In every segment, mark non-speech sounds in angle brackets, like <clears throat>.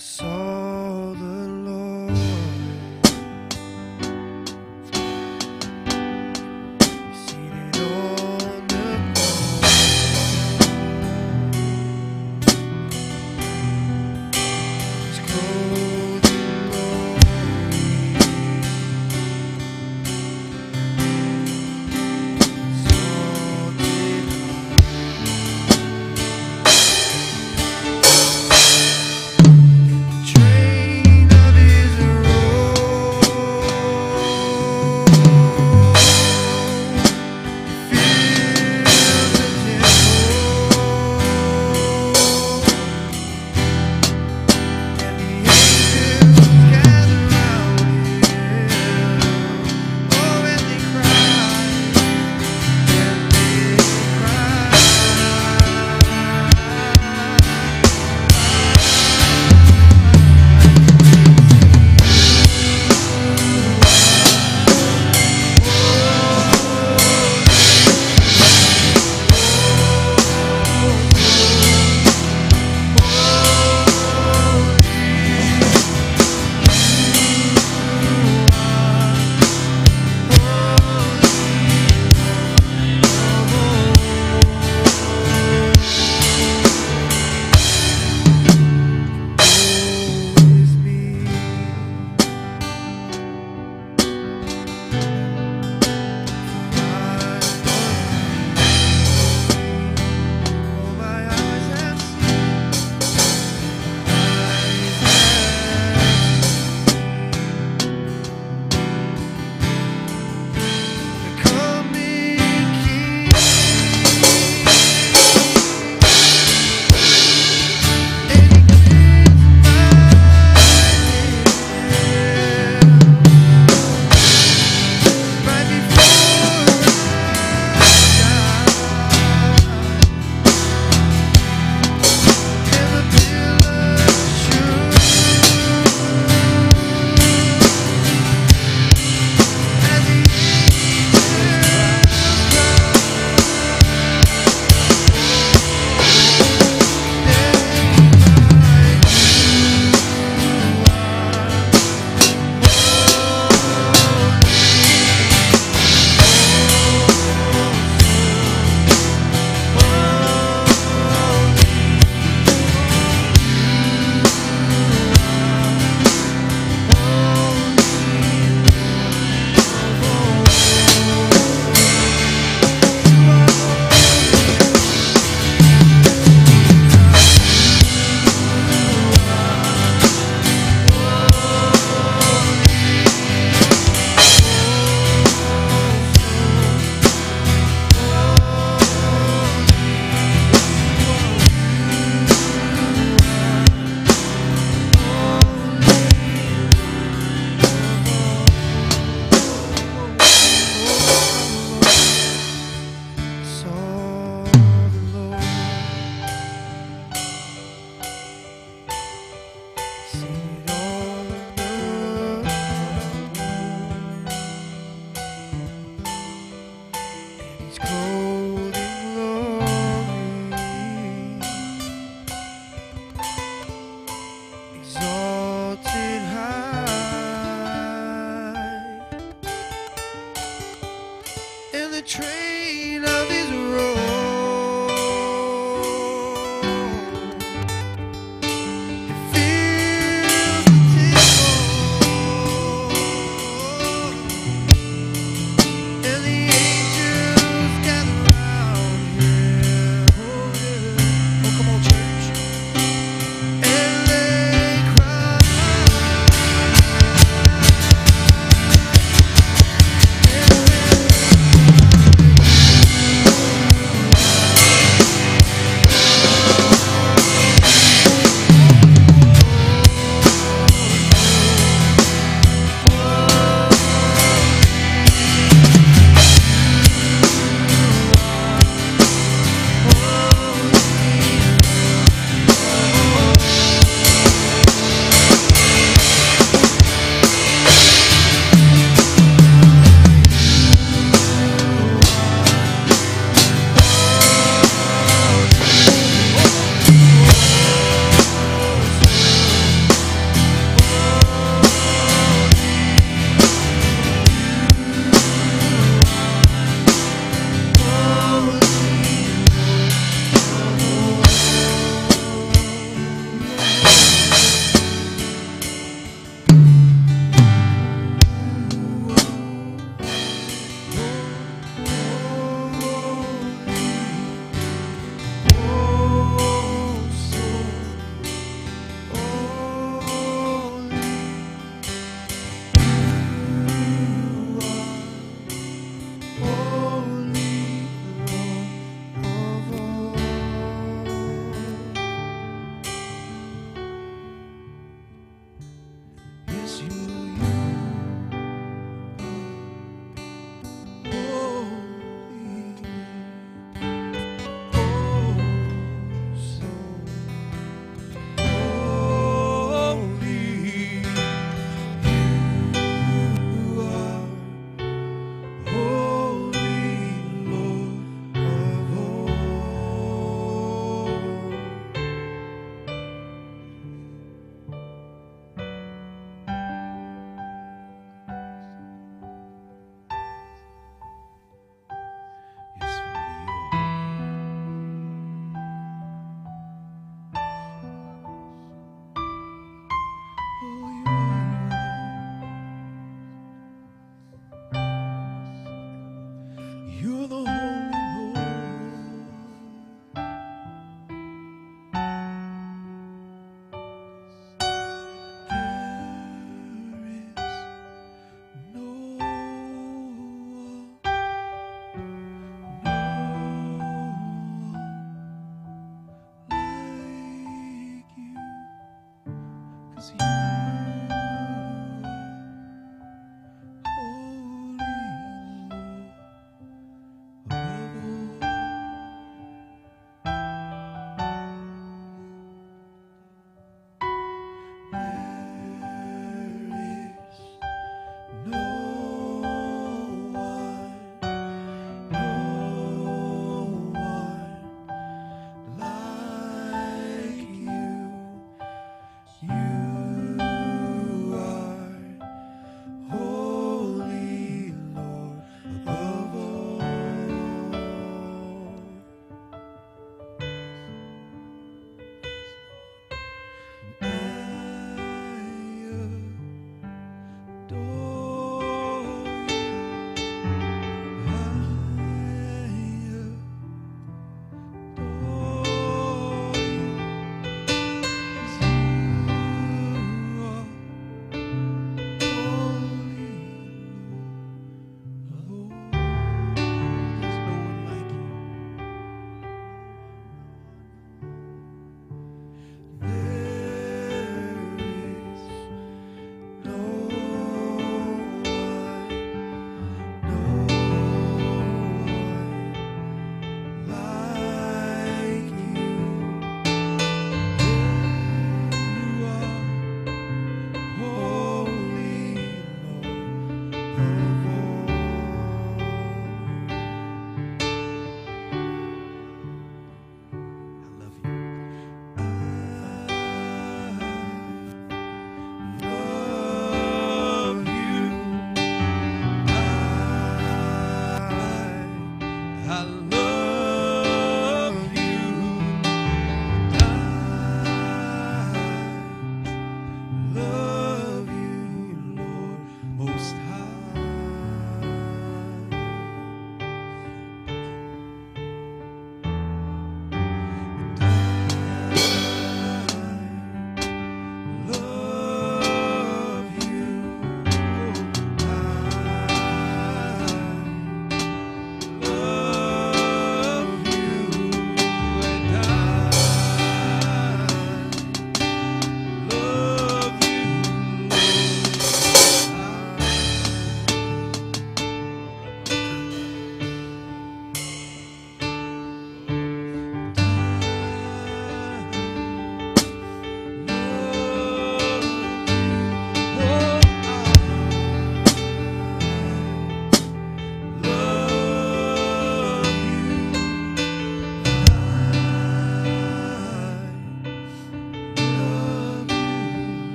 so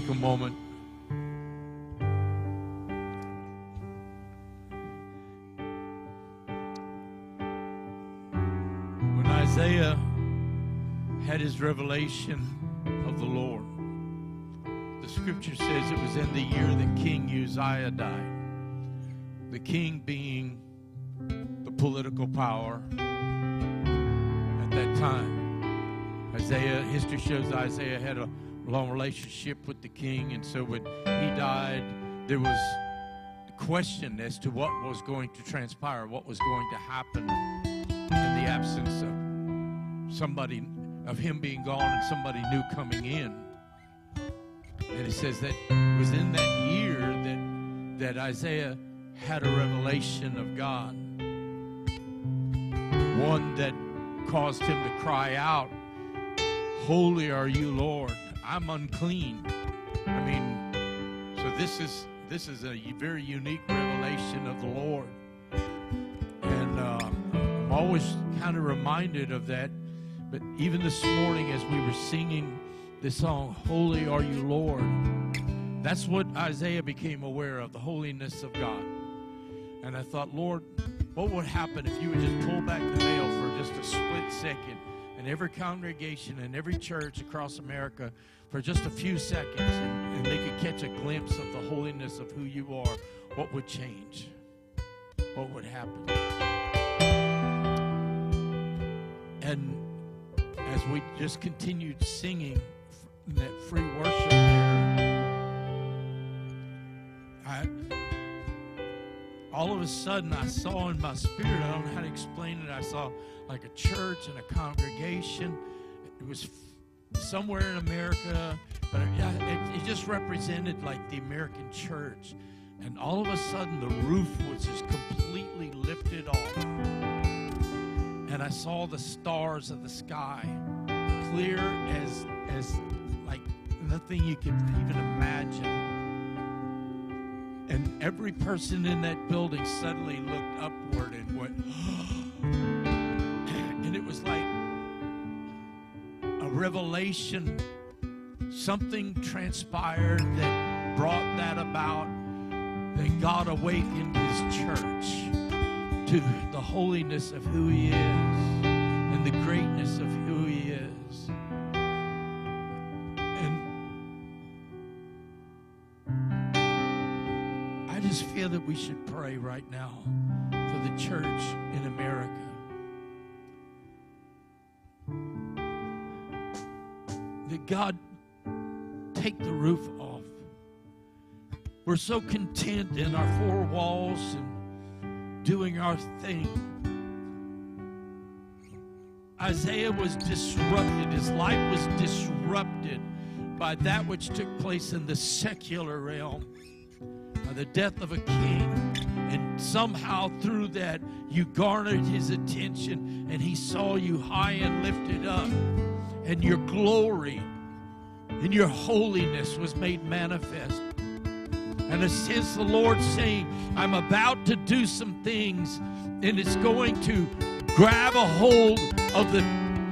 take a moment. When Isaiah had his revelation of the Lord, the scripture says it was in the year that King Uzziah died. The king being the political power at that time. Isaiah, history shows Isaiah had a long relationship with the king, and so when he died, there was question as to what was going to transpire, what was going to happen in the absence of somebody of him being gone and somebody new coming in. And it says that it was in that year that that Isaiah had a revelation of God. One that caused him to cry out, Holy are you, Lord. I'm unclean. I mean, so this is this is a very unique revelation of the Lord. And uh, I'm always kind of reminded of that. But even this morning, as we were singing the song, Holy Are You, Lord, that's what Isaiah became aware of the holiness of God. And I thought, Lord, what would happen if you would just pull back the veil for just a split second and every congregation and every church across America for just a few seconds and, they could catch a glimpse of the holiness of who you are? What would change? What would happen? And as we just continued singing that free worship there, I, all of a sudden I saw in my spirit, I don't know how to explain it, I saw like a church and a congregation. It was somewhere in America, but it, it, just represented like the American church. And all of a sudden the roof was just completely lifted off. And I saw the stars of the sky clear as as like nothing you could even imagine. And every person in that building suddenly looked upward and went, <gasps> <gasps> and it was like revelation. Something transpired that brought that about, that God awakened His church to the holiness of who He is and the greatness of who He is. And I just feel that we should pray right now for the church in America. God take the roof off. We're so content in our four walls and doing our thing. Isaiah was disrupted, his life was disrupted by that which took place in the secular realm, by the death of a king. And somehow through that, you garnered his attention, and he saw you high and lifted up, and your glory and your holiness was made manifest. And I sense the Lord saying, I'm about to do some things, and it's going to grab a hold of the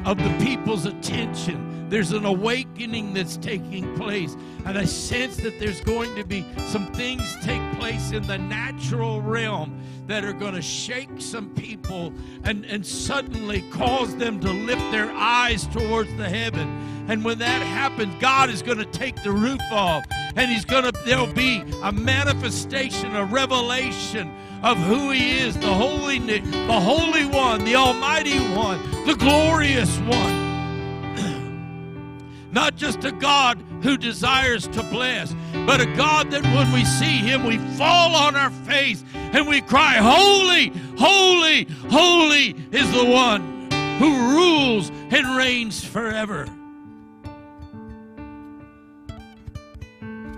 of the people's attention. There's an awakening that's taking place. And I sense that there's going to be some things take place in the natural realm that are going to shake some people and, and suddenly cause them to lift their eyes towards the heaven. And when that happens, God is going to take the roof off and he's going to there'll be a manifestation, a revelation of who he is, the holy the holy one, the almighty one, the glorious one. Not just a God who desires to bless, but a God that when we see him, we fall on our face and we cry, Holy, holy, holy is the one who rules and reigns forever.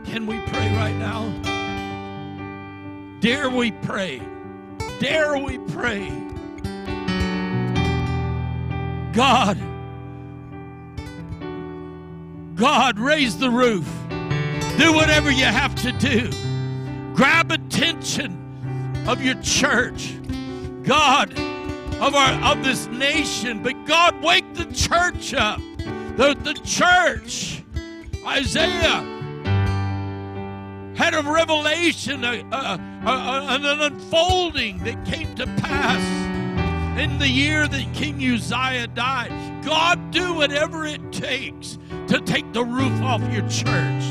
Can we pray right now? Dare we pray? Dare we pray? God, God, raise the roof. Do whatever you have to do. Grab attention of your church. God, of our of this nation, but God, wake the church up. The, the church. Isaiah had a revelation, a, a- a- an unfolding that came to pass in the year that King Uzziah died. God, do whatever it takes to take the roof off your church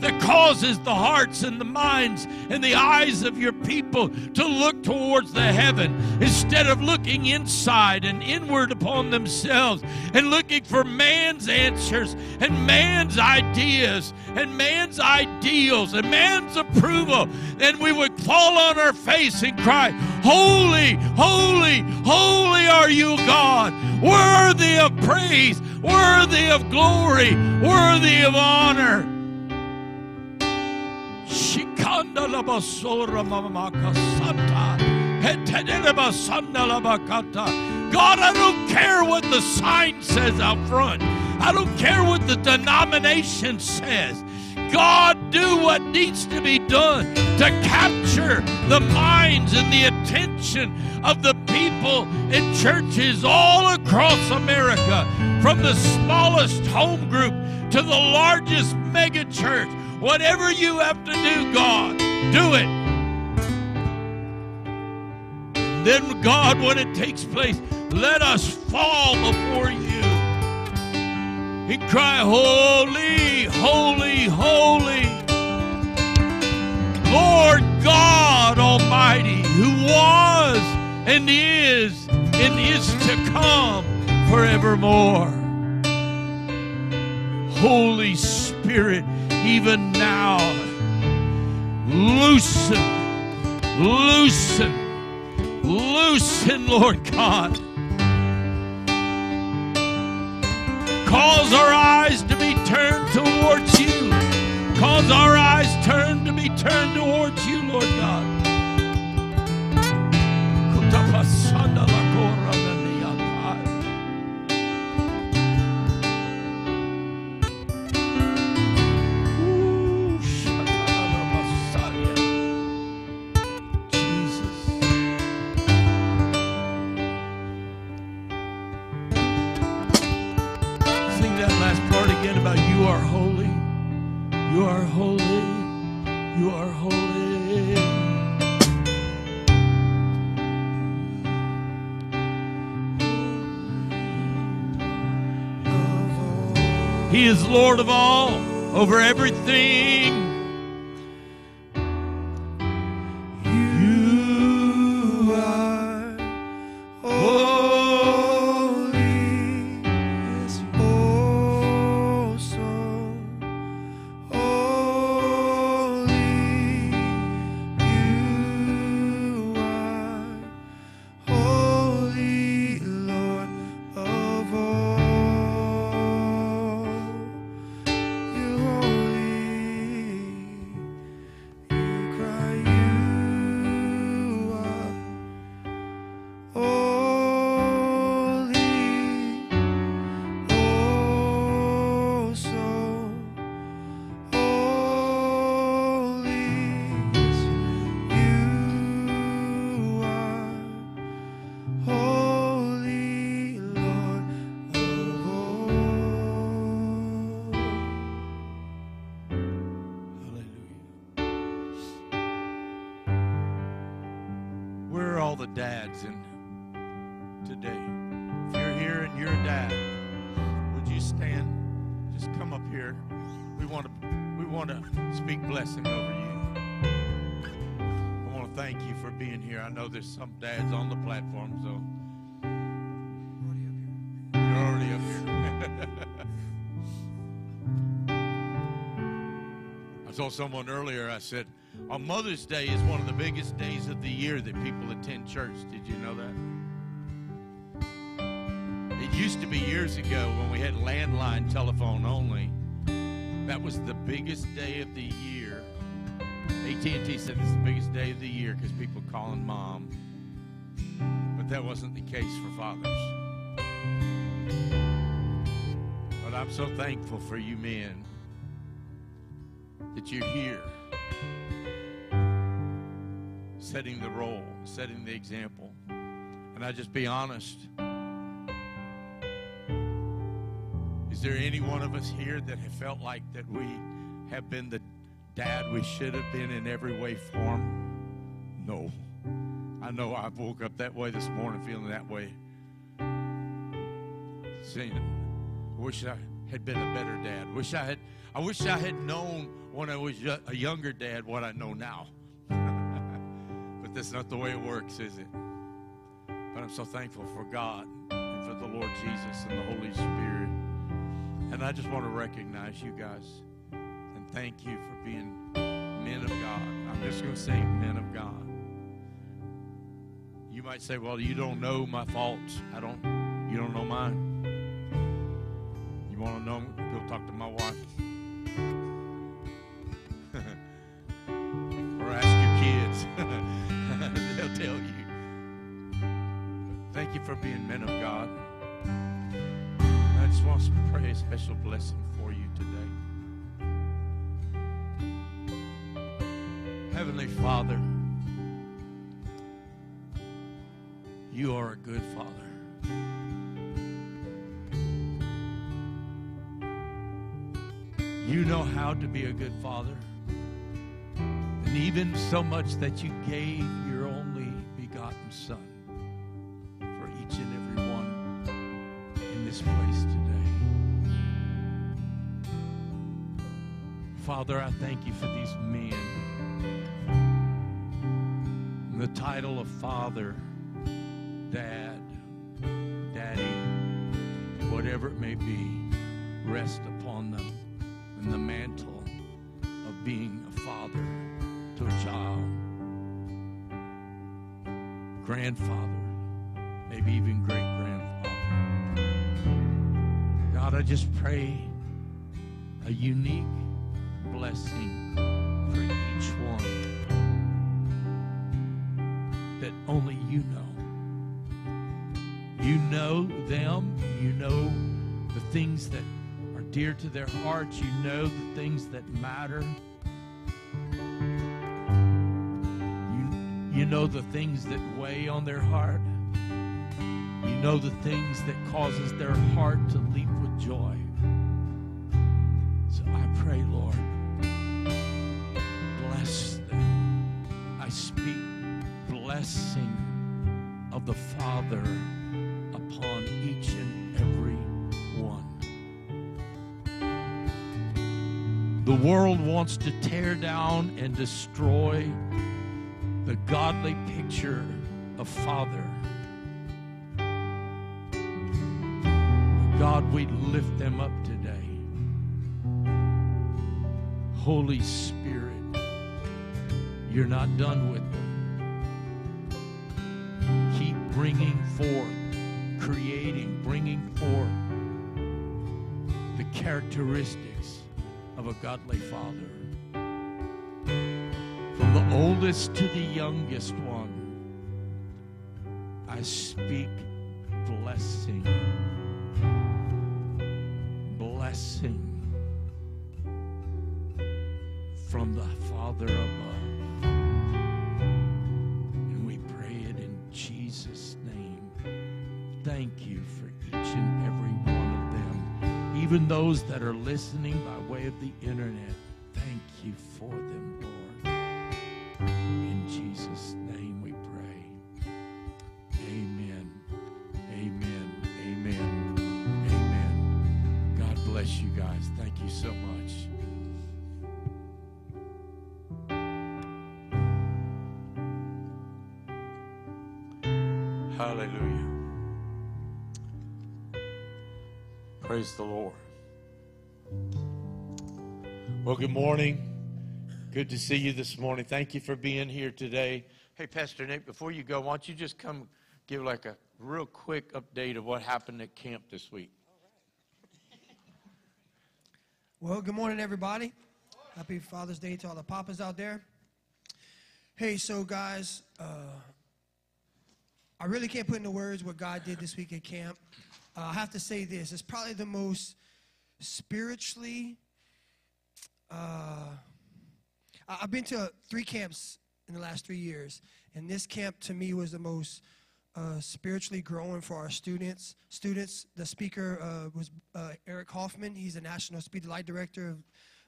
that causes the hearts and the minds and the eyes of your people to look towards the heaven instead of looking inside and inward upon themselves and looking for man's answers and man's ideas and man's ideals and man's approval. Then we would fall on our face and cry, Holy, holy, holy are you, God, worthy of praise, worthy of glory, worthy of honor. Shikanda santa. God, I don't care what the sign says out front. I don't care what the denomination says. God, do what needs to be done to capture the minds and the attention of the people in churches all across America, from the smallest home group to the largest mega church. Whatever you have to do, God, do it. Then, God, when it takes place, let us fall before you. He cry, Holy, holy, holy. Lord God Almighty, who was and is and is to come forevermore. Holy Spirit, even now, loosen, loosen, loosen, Lord God. Cause our eyes to be turned towards you. Cause our eyes turn to be turned towards you, Lord God. Is Lord of all, over everything. Someone earlier, I said, on Mother's Day is one of the biggest days of the year that people attend church. Did you know that? It used to be years ago when we had landline telephone only. That was the biggest day of the year. AT&T said it's the biggest day of the year because people calling mom. But that wasn't the case for fathers. But I'm so thankful for you men that you're here setting the role, setting the example. And I just be honest. Is there any one of us here that have felt like that we have been the dad we should have been in every way form? No. I know I woke up that way this morning feeling that way. Saying, wish I had been a better dad. Wish I had I wish I had known when I was a younger dad what I know now. <laughs> but that's not the way it works, is it? But I'm so thankful for God and for the Lord Jesus and the Holy Spirit. And I just want to recognize you guys and thank you for being men of God. I'm just going to say men of God. You might say, "Well, you don't know my faults. I don't. You don't know mine. You want to know? Blessing for you today. Heavenly Father, you are a good Father. You know how to be a good Father. And even so much that you gave your only begotten Son Father, I thank you for these men. The title of Father, Dad, Daddy, whatever it may be, rest upon them and the mantle of being a father to a child, grandfather, maybe even great grandfather. God, I just pray a unique blessing for each one that only you know. You know them, you know the things that are dear to their hearts, you know the things that matter. You, you know the things that weigh on their heart. You know the things that causes their heart to leap with joy. So I pray, Lord, speak blessing of the Father upon each and every one. The world wants to tear down and destroy the godly picture of Father. God, we lift them up today. Holy Spirit, you're not done with them. Keep bringing forth, creating, bringing forth the characteristics of a godly father. From the oldest to the youngest one, I speak blessing. Blessing from the Father above. Even those that are listening by way of the internet. Thank you for them, Lord. In Jesus' name we pray. Amen. Amen. Amen. Amen. God bless you guys. Thank you so much. Hallelujah. Praise the Lord. Well, good morning. Good to see you this morning. Thank you for being here today. Hey, Pastor Nate, before you go, why don't you just come give like a real quick update of what happened at camp this week? Well, good morning, everybody. Happy Father's Day to all the papas out there. Hey, so guys, uh, I really can't put into words what God did this week at camp. Uh, I have to say this: it's probably the most spiritually. Uh, I've been to three camps in the last three years, and this camp to me was the most uh, spiritually growing for our students. Students, the speaker uh, was uh, Eric Hoffman. He's a National Speed Light Director of,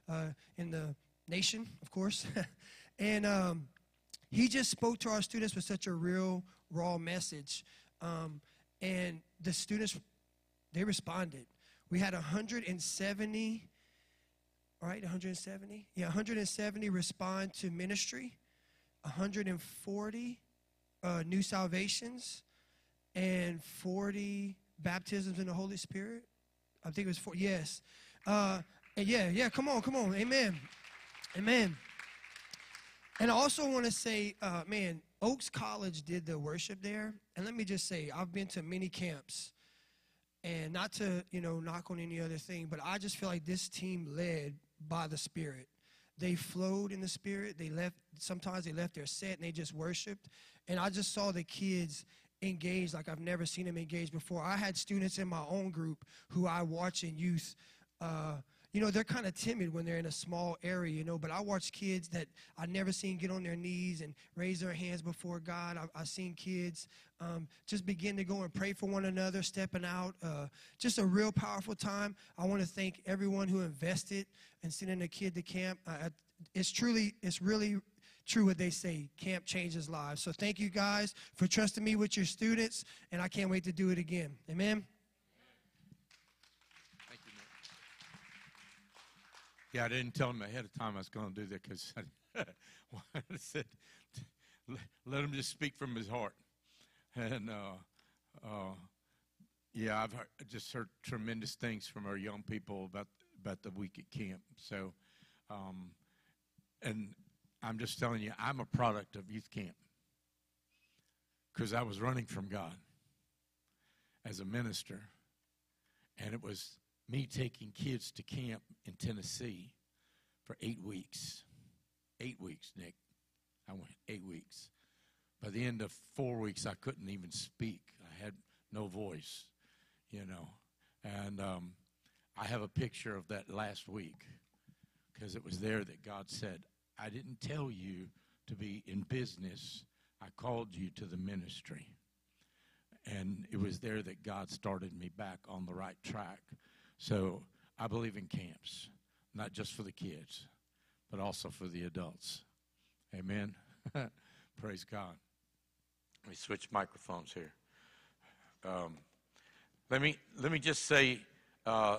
uh, in the nation, of course. <laughs> and um, he just spoke to our students with such a real, raw message. Um, and the students, they responded. We had 170, right? 170? Yeah, 170 respond to ministry, 140 uh, new salvations, and 40 baptisms in the Holy Spirit. I think it was four. Yes. Uh, yeah, yeah, come on, come on. Amen. Amen. And I also want to say, uh, man, Oaks College did the worship there. And let me just say, I've been to many camps. And not to, you know, knock on any other thing, but I just feel like this team led by the Spirit. They flowed in the Spirit. They left, sometimes they left their set and they just worshiped. And I just saw the kids engaged like I've never seen them engaged before. I had students in my own group who I watch in youth. Uh, you know, they're kind of timid when they're in a small area, you know, but I watch kids that I never seen get on their knees and raise their hands before God. I've, I've seen kids um, just begin to go and pray for one another, stepping out. Uh, just a real powerful time. I want to thank everyone who invested in sending a kid to camp. Uh, it's truly, it's really true what they say camp changes lives. So thank you guys for trusting me with your students, and I can't wait to do it again. Amen. Yeah, I didn't tell him ahead of time I was going to do that because I <laughs> said, let him just speak from his heart. And uh, uh, yeah, I've heard, just heard tremendous things from our young people about about the week at camp. So, um, and I'm just telling you, I'm a product of youth camp because I was running from God as a minister, and it was me taking kids to camp in Tennessee for eight weeks. Eight weeks, Nick. I went eight weeks. By the end of four weeks, I couldn't even speak. I had no voice, you know. And um, I have a picture of that last week because it was there that God said, I didn't tell you to be in business, I called you to the ministry. And it was there that God started me back on the right track. So I believe in camps, not just for the kids, but also for the adults. Amen. <laughs> Praise God. Let me switch microphones here. Um, let me let me just say, uh,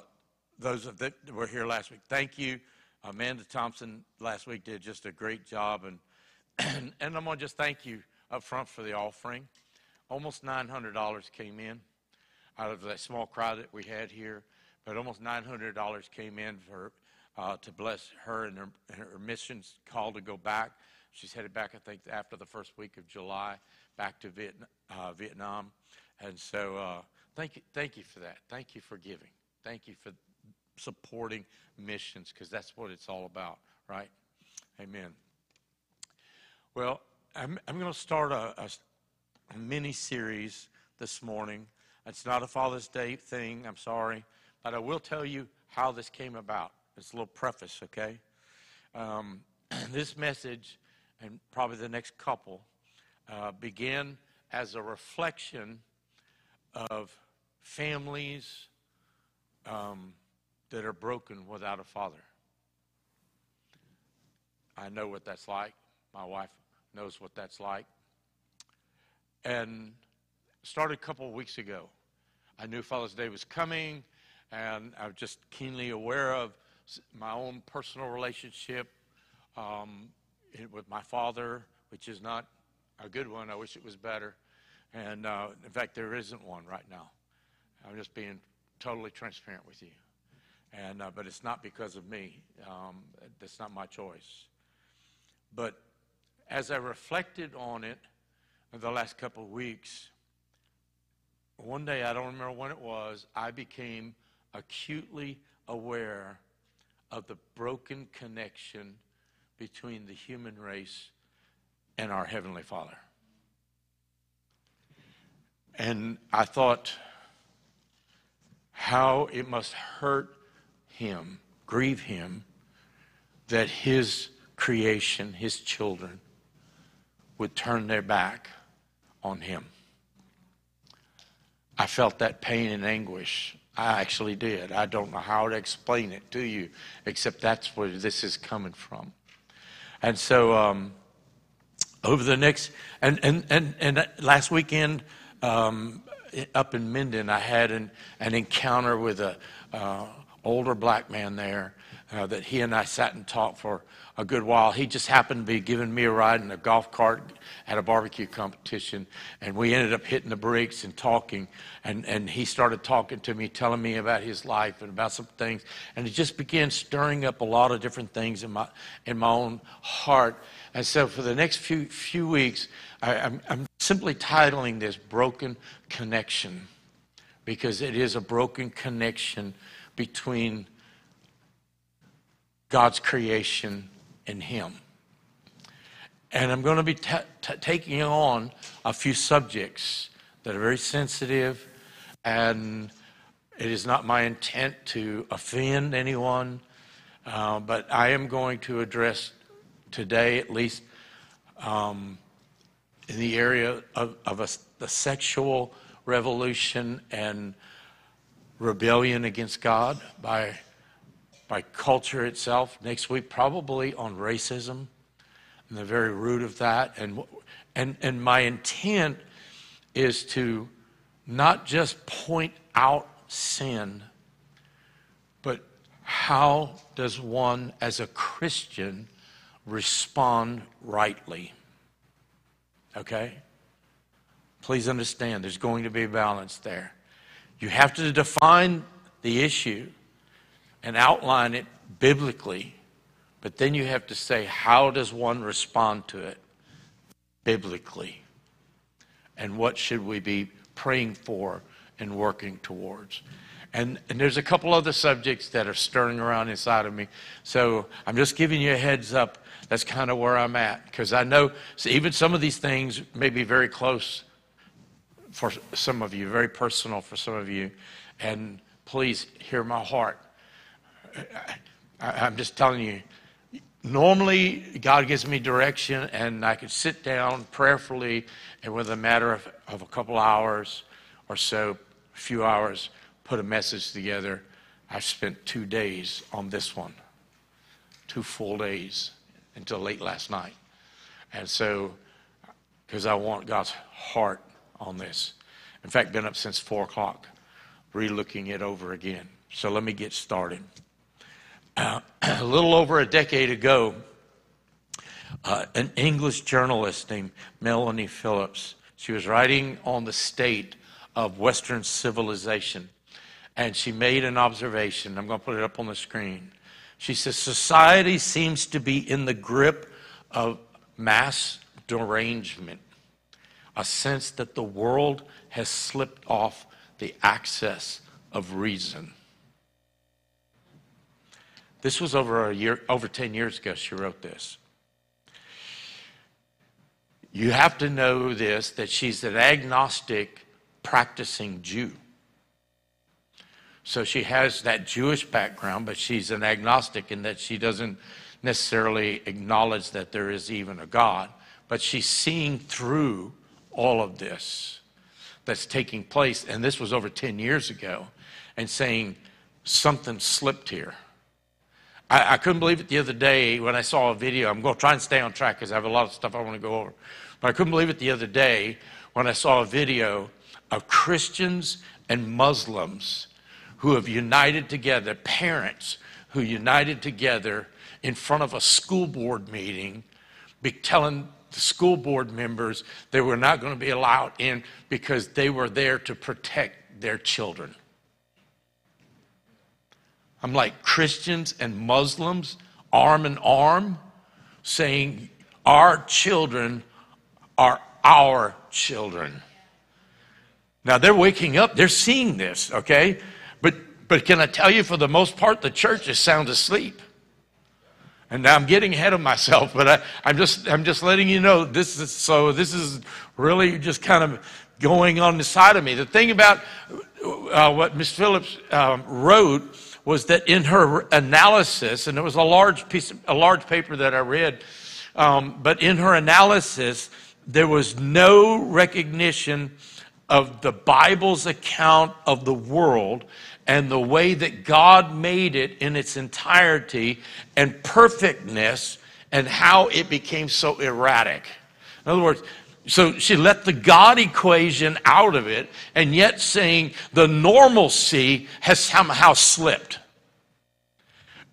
those that were here last week, thank you. Amanda Thompson last week did just a great job, and and, <clears throat> and I'm gonna just thank you up front for the offering. Almost $900 came in out of that small crowd that we had here but almost $900 came in for uh, to bless her and her, her missions call to go back. She's headed back, I think, after the first week of July, back to Vietnam. Uh, Vietnam. And so, uh, thank you, thank you for that. Thank you for giving. Thank you for supporting missions, because that's what it's all about, right? Amen. Well, I'm, I'm going to start a, a, a mini series this morning. It's not a Father's Day thing. I'm sorry. But I will tell you how this came about. It's a little preface, okay? Um, <clears throat> this message, and probably the next couple, uh, began as a reflection of families um, that are broken without a father. I know what that's like. My wife knows what that's like. And started a couple of weeks ago. I knew Father's Day was coming and I'm just keenly aware of my own personal relationship um, with my father, which is not a good one. I wish it was better. And uh, in fact, there isn't one right now. I'm just being totally transparent with you. And, uh, but it's not because of me. Um, that's not my choice. But as I reflected on it in the last couple of weeks, one day, I don't remember when it was, I became acutely aware of the broken connection between the human race and our Heavenly Father. And I thought how it must hurt him, grieve him, that his creation, his children, would turn their back on him. I felt that pain and anguish I actually did. I don't know how to explain it to you, except that's where this is coming from. And so, um, over the next, and, and, and, and last weekend um, up in Minden, I had an, an encounter with a uh, older black man there uh, that he and I sat and talked for a good while. He just happened to be giving me a ride in a golf cart at a barbecue competition, and we ended up hitting the brakes and talking. And, and he started talking to me, telling me about his life and about some things, and it just began stirring up a lot of different things in my in my own heart. And so, for the next few few weeks, I, I'm, I'm simply titling this "Broken Connection," because it is a broken connection between God's creation in Him. And I'm going to be t- t- taking on a few subjects that are very sensitive, and it is not my intent to offend anyone, uh, but I am going to address today, at least um, in the area of, of a, the sexual revolution and rebellion against God by by culture itself. Next week, probably on racism and the very root of that. And, and, and my intent is to not just point out sin, but how does one as a Christian respond rightly? Okay? Please understand, there's going to be a balance there. You have to define the issue and outline it biblically, but then you have to say, how does one respond to it biblically? And what should we be praying for and working towards? And, and there's a couple other subjects that are stirring around inside of me. So I'm just giving you a heads up. That's kind of where I'm at. Because I know so even some of these things may be very close for some of you, very personal for some of you. And please hear my heart. I, am just telling you, normally God gives me direction and I could sit down prayerfully and with a matter of, of a couple hours or so, a few hours, put a message together. I spent two days on this one, two full days until late last night. And so, because I want God's heart on this. In fact, been up since four o'clock, re-looking it over again. So let me get started. Uh, <clears throat> a little over a decade ago, uh, an English journalist named Melanie Phillips, she was writing on the state of Western civilization, and she made an observation. I'm going to put it up on the screen. She says, Society seems to be in the grip of mass derangement, a sense that the world has slipped off the axis of reason. This was over a year, over 10 years ago, she wrote this. You have to know this that she's an agnostic practicing Jew. So she has that Jewish background, but she's an agnostic in that she doesn't necessarily acknowledge that there is even a God. But she's seeing through all of this that's taking place, and this was over 10 years ago, and saying something slipped here. I, I, couldn't believe it the other day when I saw a video. I'm going to try and stay on track because I have a lot of stuff I want to go over. But I couldn't believe it the other day when I saw a video of Christians and Muslims who have united together, parents who united together in front of a school board meeting, be telling the school board members they were not going to be allowed in because they were there to protect their children. I'm like Christians and Muslims arm in arm saying, Our children are our children. Now they're waking up, they're seeing this, okay? But but can I tell you, for the most part, the church is sound asleep. And I'm getting ahead of myself, but I, am just I'm just letting you know this is so this is really just kind of going on the side of me. The thing about uh, what Miss Phillips um, wrote was that in her analysis, and it was a large piece, a large paper that I read, um, but in her analysis, there was no recognition of the Bible's account of the world and the way that God made it in its entirety and perfectness and how it became so erratic. In other words, so she let the God equation out of it, and yet saying the normalcy has somehow slipped.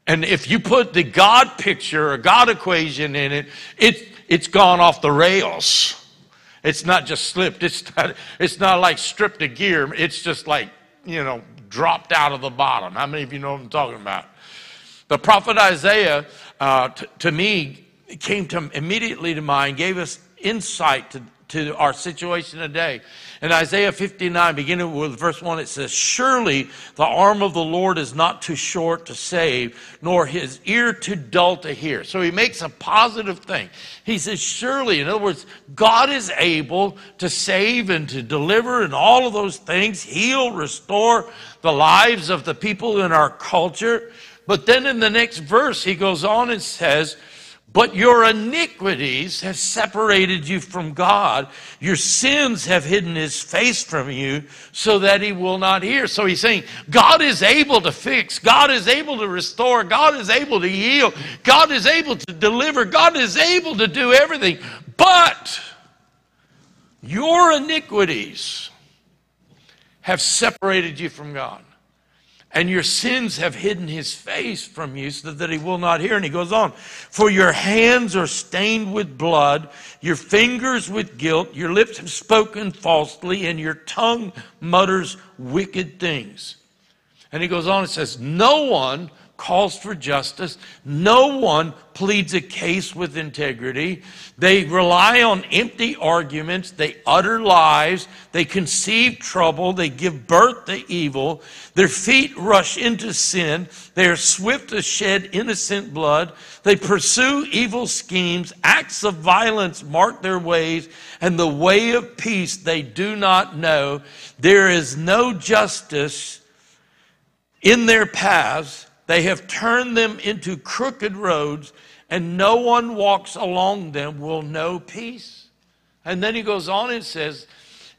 And if you put the God picture or God equation in it, it it's gone off the rails. It's not just slipped. It's not, it's not like stripped of gear. It's just like, you know, dropped out of the bottom. How many of you know what I'm talking about? The prophet Isaiah, uh, t- to me, came to immediately to mind, gave us insight to, to our situation today. In Isaiah 59, beginning with verse 1, it says, Surely the arm of the Lord is not too short to save, nor his ear too dull to hear. So he makes a positive thing. He says, Surely, in other words, God is able to save and to deliver and all of those things, heal, restore the lives of the people in our culture. But then in the next verse, he goes on and says, but your iniquities have separated you from God. Your sins have hidden his face from you so that he will not hear. So he's saying, God is able to fix. God is able to restore. God is able to heal. God is able to deliver. God is able to do everything. But your iniquities have separated you from God and your sins have hidden his face from you so that he will not hear. And he goes on, for your hands are stained with blood, your fingers with guilt, your lips have spoken falsely, and your tongue mutters wicked things. And he goes on and says, no one calls for justice. No one pleads a case with integrity. They rely on empty arguments. They utter lies. They conceive trouble. They give birth to evil. Their feet rush into sin. They are swift to shed innocent blood. They pursue evil schemes. Acts of violence mark their ways, and the way of peace they do not know. There is no justice in their paths. They have turned them into crooked roads, and no one walks along them will know peace. And then he goes on and says,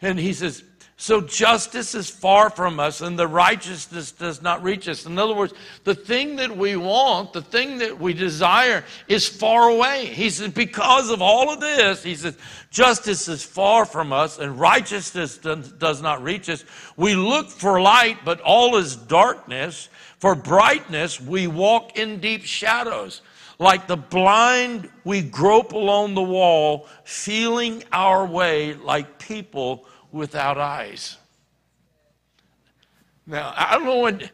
and he says, so justice is far from us, and the righteousness does not reach us. In other words, the thing that we want, the thing that we desire, is far away. He says, because of all of this, he says, justice is far from us, and righteousness does not reach us. We look for light, but all is darkness. For brightness, we walk in deep shadows. Like the blind, we grope along the wall, feeling our way like people without eyes. Now, I don't know what,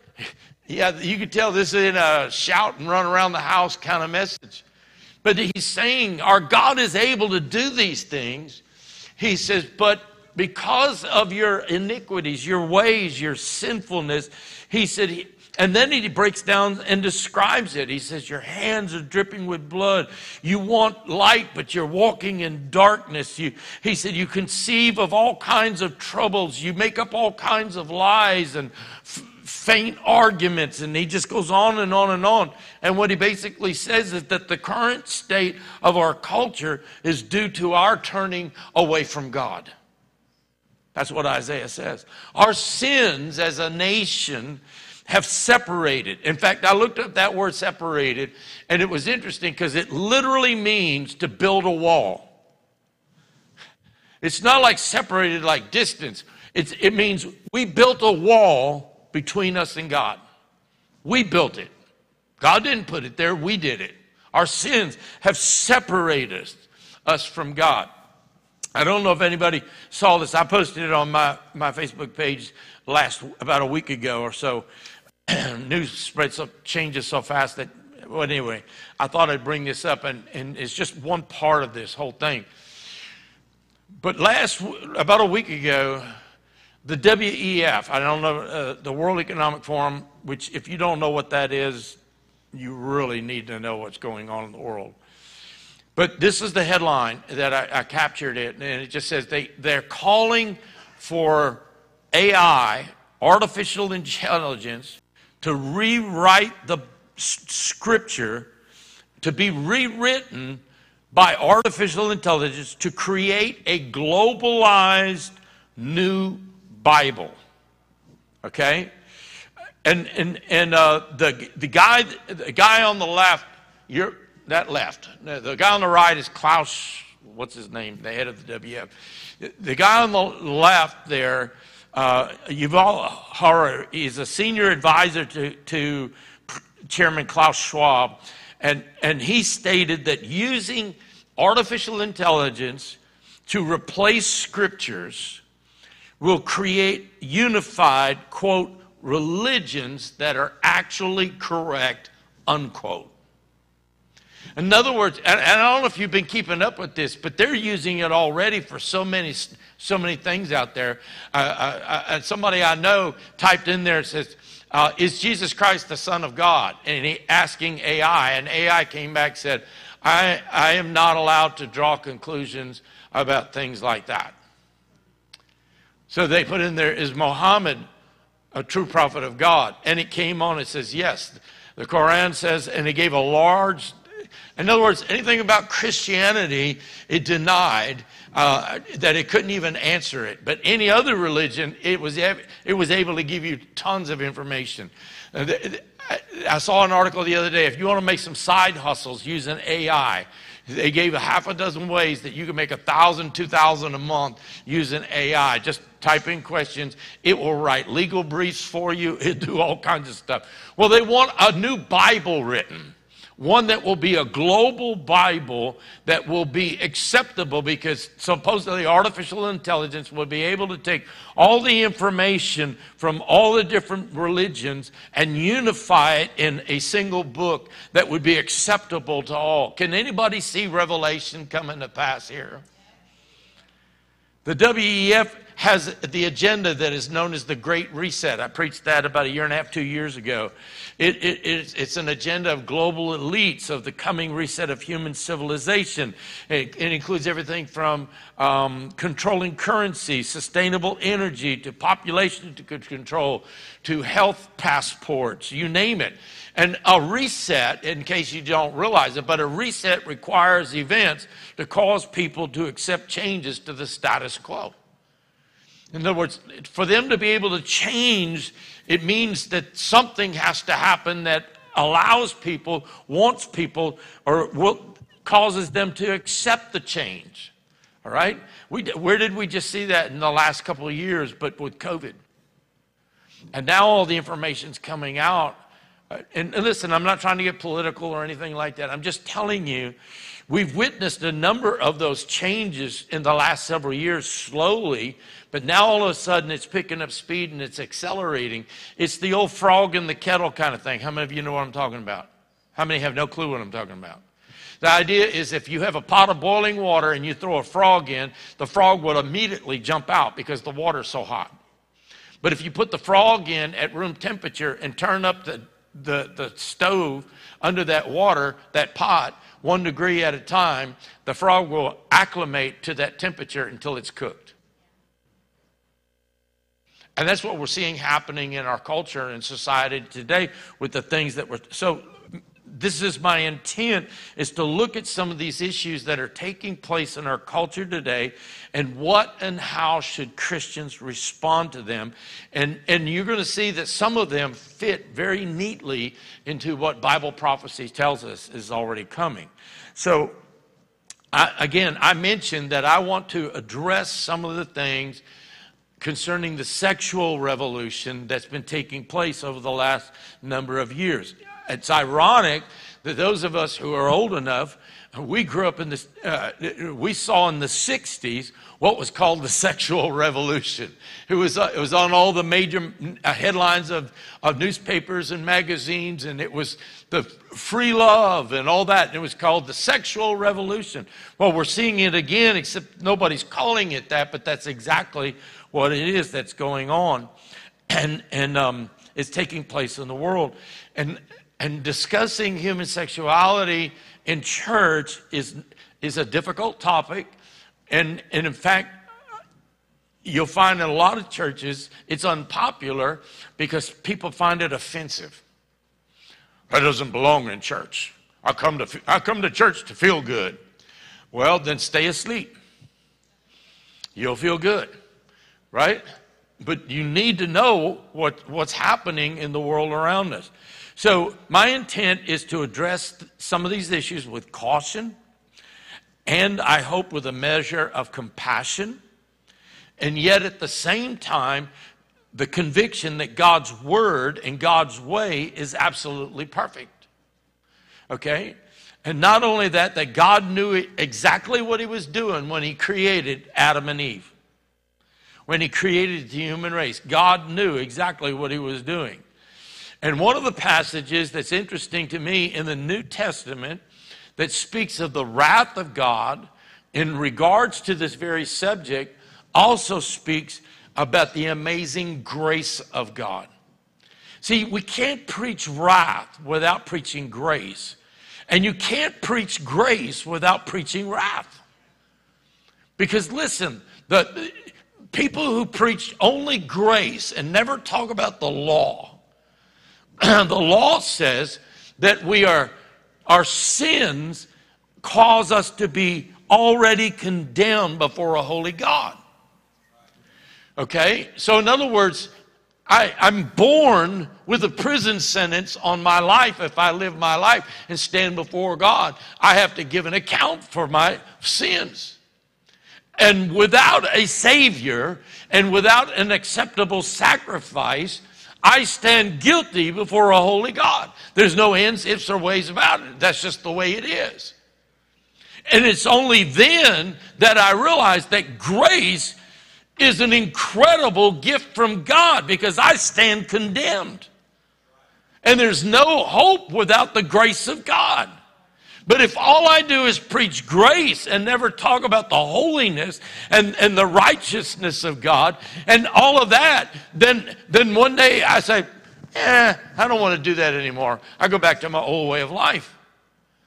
yeah, you could tell this is a shout and run around the house kind of message. But he's saying our God is able to do these things. He says, but because of your iniquities, your ways, your sinfulness, he said, and then he breaks down and describes it. He says, Your hands are dripping with blood. You want light, but you're walking in darkness. You, he said, You conceive of all kinds of troubles. You make up all kinds of lies and f- faint arguments. And he just goes on and on and on. And what he basically says is that the current state of our culture is due to our turning away from God. That's what Isaiah says. Our sins as a nation have separated. In fact, I looked up that word separated, and it was interesting because it literally means to build a wall. It's not like separated like distance. It's, it means we built a wall between us and God. We built it. God didn't put it there, we did it. Our sins have separated us from God. I don't know if anybody saw this. I posted it on my, my Facebook page last about a week ago or so. <clears throat> news spreads so changes so fast that well anyway i thought i'd bring this up and, and it's just one part of this whole thing. But last about a week ago the wef i don't know uh, the world economic forum which if you don't know what that is you really need to know what's going on in the world. But this is the headline that i, I captured it and it just says they, they're calling for ai artificial intelligence to rewrite the scripture to be rewritten by artificial intelligence to create a globalized new Bible. Okay? and and and uh, the the guy the guy on the left, you're that left. The guy on the right is Klaus. What's his name? The head of the WF. The guy on the left there, uh, you've all heard. He's a senior advisor to to Chairman Klaus Schwab, and and he stated that using artificial intelligence to replace scriptures will create unified quote religions that are actually correct, unquote. In other words, and, I don't know if you've been keeping up with this, but they're using it already for so many, so many things out there. Uh, uh, uh, somebody I know typed in there and says, uh, "Is Jesus Christ the Son of God?" And he asking AI, and AI came back said, "I, I am not allowed to draw conclusions about things like that." So they put in there, "Is Muhammad a true prophet of God. And it came on, it says, yes. The Quran says, and it gave a large, in other words, anything about Christianity, it denied uh, that it couldn't even answer it. But any other religion, it was, it was able to give you tons of information. Uh, I saw an article the other day. If you want to make some side hustles using AI, they gave a half a dozen ways that you can make a thousand, two thousand a month using AI. Just type in questions. It will write legal briefs for you. <laughs> It'll do all kinds of stuff. Well, they want a new Bible written one that will be a global Bible that will be acceptable because supposedly artificial intelligence will be able to take all the information from all the different religions and unify it in a single book that would be acceptable to all. Can anybody see Revelation coming to pass here? The WEF has the agenda that is known as the Great Reset. I preached that about a year and a half, two years ago. It, it, it's, it's, an agenda of global elites of the coming reset of human civilization. It, it includes everything from um, controlling currency, sustainable energy, to population control, to health passports, you name it. And a reset, in case you don't realize it, but a reset requires events to cause people to accept changes to the status quo. In other words, for them to be able to change, it means that something has to happen that allows people, wants people, or will, causes them to accept the change. All right? We, where did we just see that in the last couple of years, but with COVID? And now all the information's coming out. Uh, and, and listen, I'm not trying to get political or anything like that. I'm just telling you We've witnessed a number of those changes in the last several years slowly, but now all of a sudden it's picking up speed and it's accelerating. It's the old frog in the kettle kind of thing. How many of you know what I'm talking about? How many have no clue what I'm talking about? The idea is if you have a pot of boiling water and you throw a frog in, the frog will immediately jump out because the water's so hot. But if you put the frog in at room temperature and turn up the, the, the stove under that water, that pot, one degree at a time, the frog will acclimate to that temperature until it's cooked. And that's what we're seeing happening in our culture and society today with the things that we're. So, this is my intent is to look at some of these issues that are taking place in our culture today and what and how should christians respond to them. And, and you're going to see that some of them fit very neatly into what bible prophecy tells us is already coming. So I, again i mentioned that i want to address some of the things concerning the sexual revolution that's been taking place over the last number of years it's ironic that those of us who are old enough, we grew up in this, uh, we saw in the 60s what was called the sexual revolution. It was, uh, it was on all the major uh, headlines of, of newspapers and magazines, and it was the free love and all that. And it was called the sexual revolution. Well, we're seeing it again, except nobody's calling it that, but that's exactly what it is that's going on. And, and um, it's taking place in the world. And and discussing human sexuality in church is, is a difficult topic. And, and in fact, you'll find in a lot of churches it's unpopular because people find it offensive. That doesn't belong in church. I come to, I come to church to feel good. Well, then stay asleep. You'll feel good, right? but you need to know what, what's happening in the world around us. So, my intent is to address some of these issues with caution and I hope with a measure of compassion, and yet at the same time, the conviction that God's word and God's way is absolutely perfect. Okay? And not only that, that God knew exactly what he was doing when he created Adam and Eve. When he created the human race, God knew exactly what he was doing. And one of the passages that's interesting to me in the New Testament that speaks of the wrath of God in regards to this very subject also speaks about the amazing grace of God. See, we can't preach wrath without preaching grace. And you can't preach grace without preaching wrath. Because listen, the people who preach only grace and never talk about the law, <clears throat> the law says that we are our sins cause us to be already condemned before a holy God. Okay? So, in other words, I, am born with a prison sentence on my life if I live my life and stand before God. I have to give an account for my sins. And without a Savior and without an acceptable sacrifice, I stand guilty before a holy God. There's no ends, ifs, or ways about it. That's just the way it is. And it's only then that I realize that grace is an incredible gift from God because I stand condemned. And there's no hope without the grace of God. But if all I do is preach grace and never talk about the holiness and, and the righteousness of God and all of that, then, then one day I say, eh, I don't want to do that anymore. I go back to my old way of life.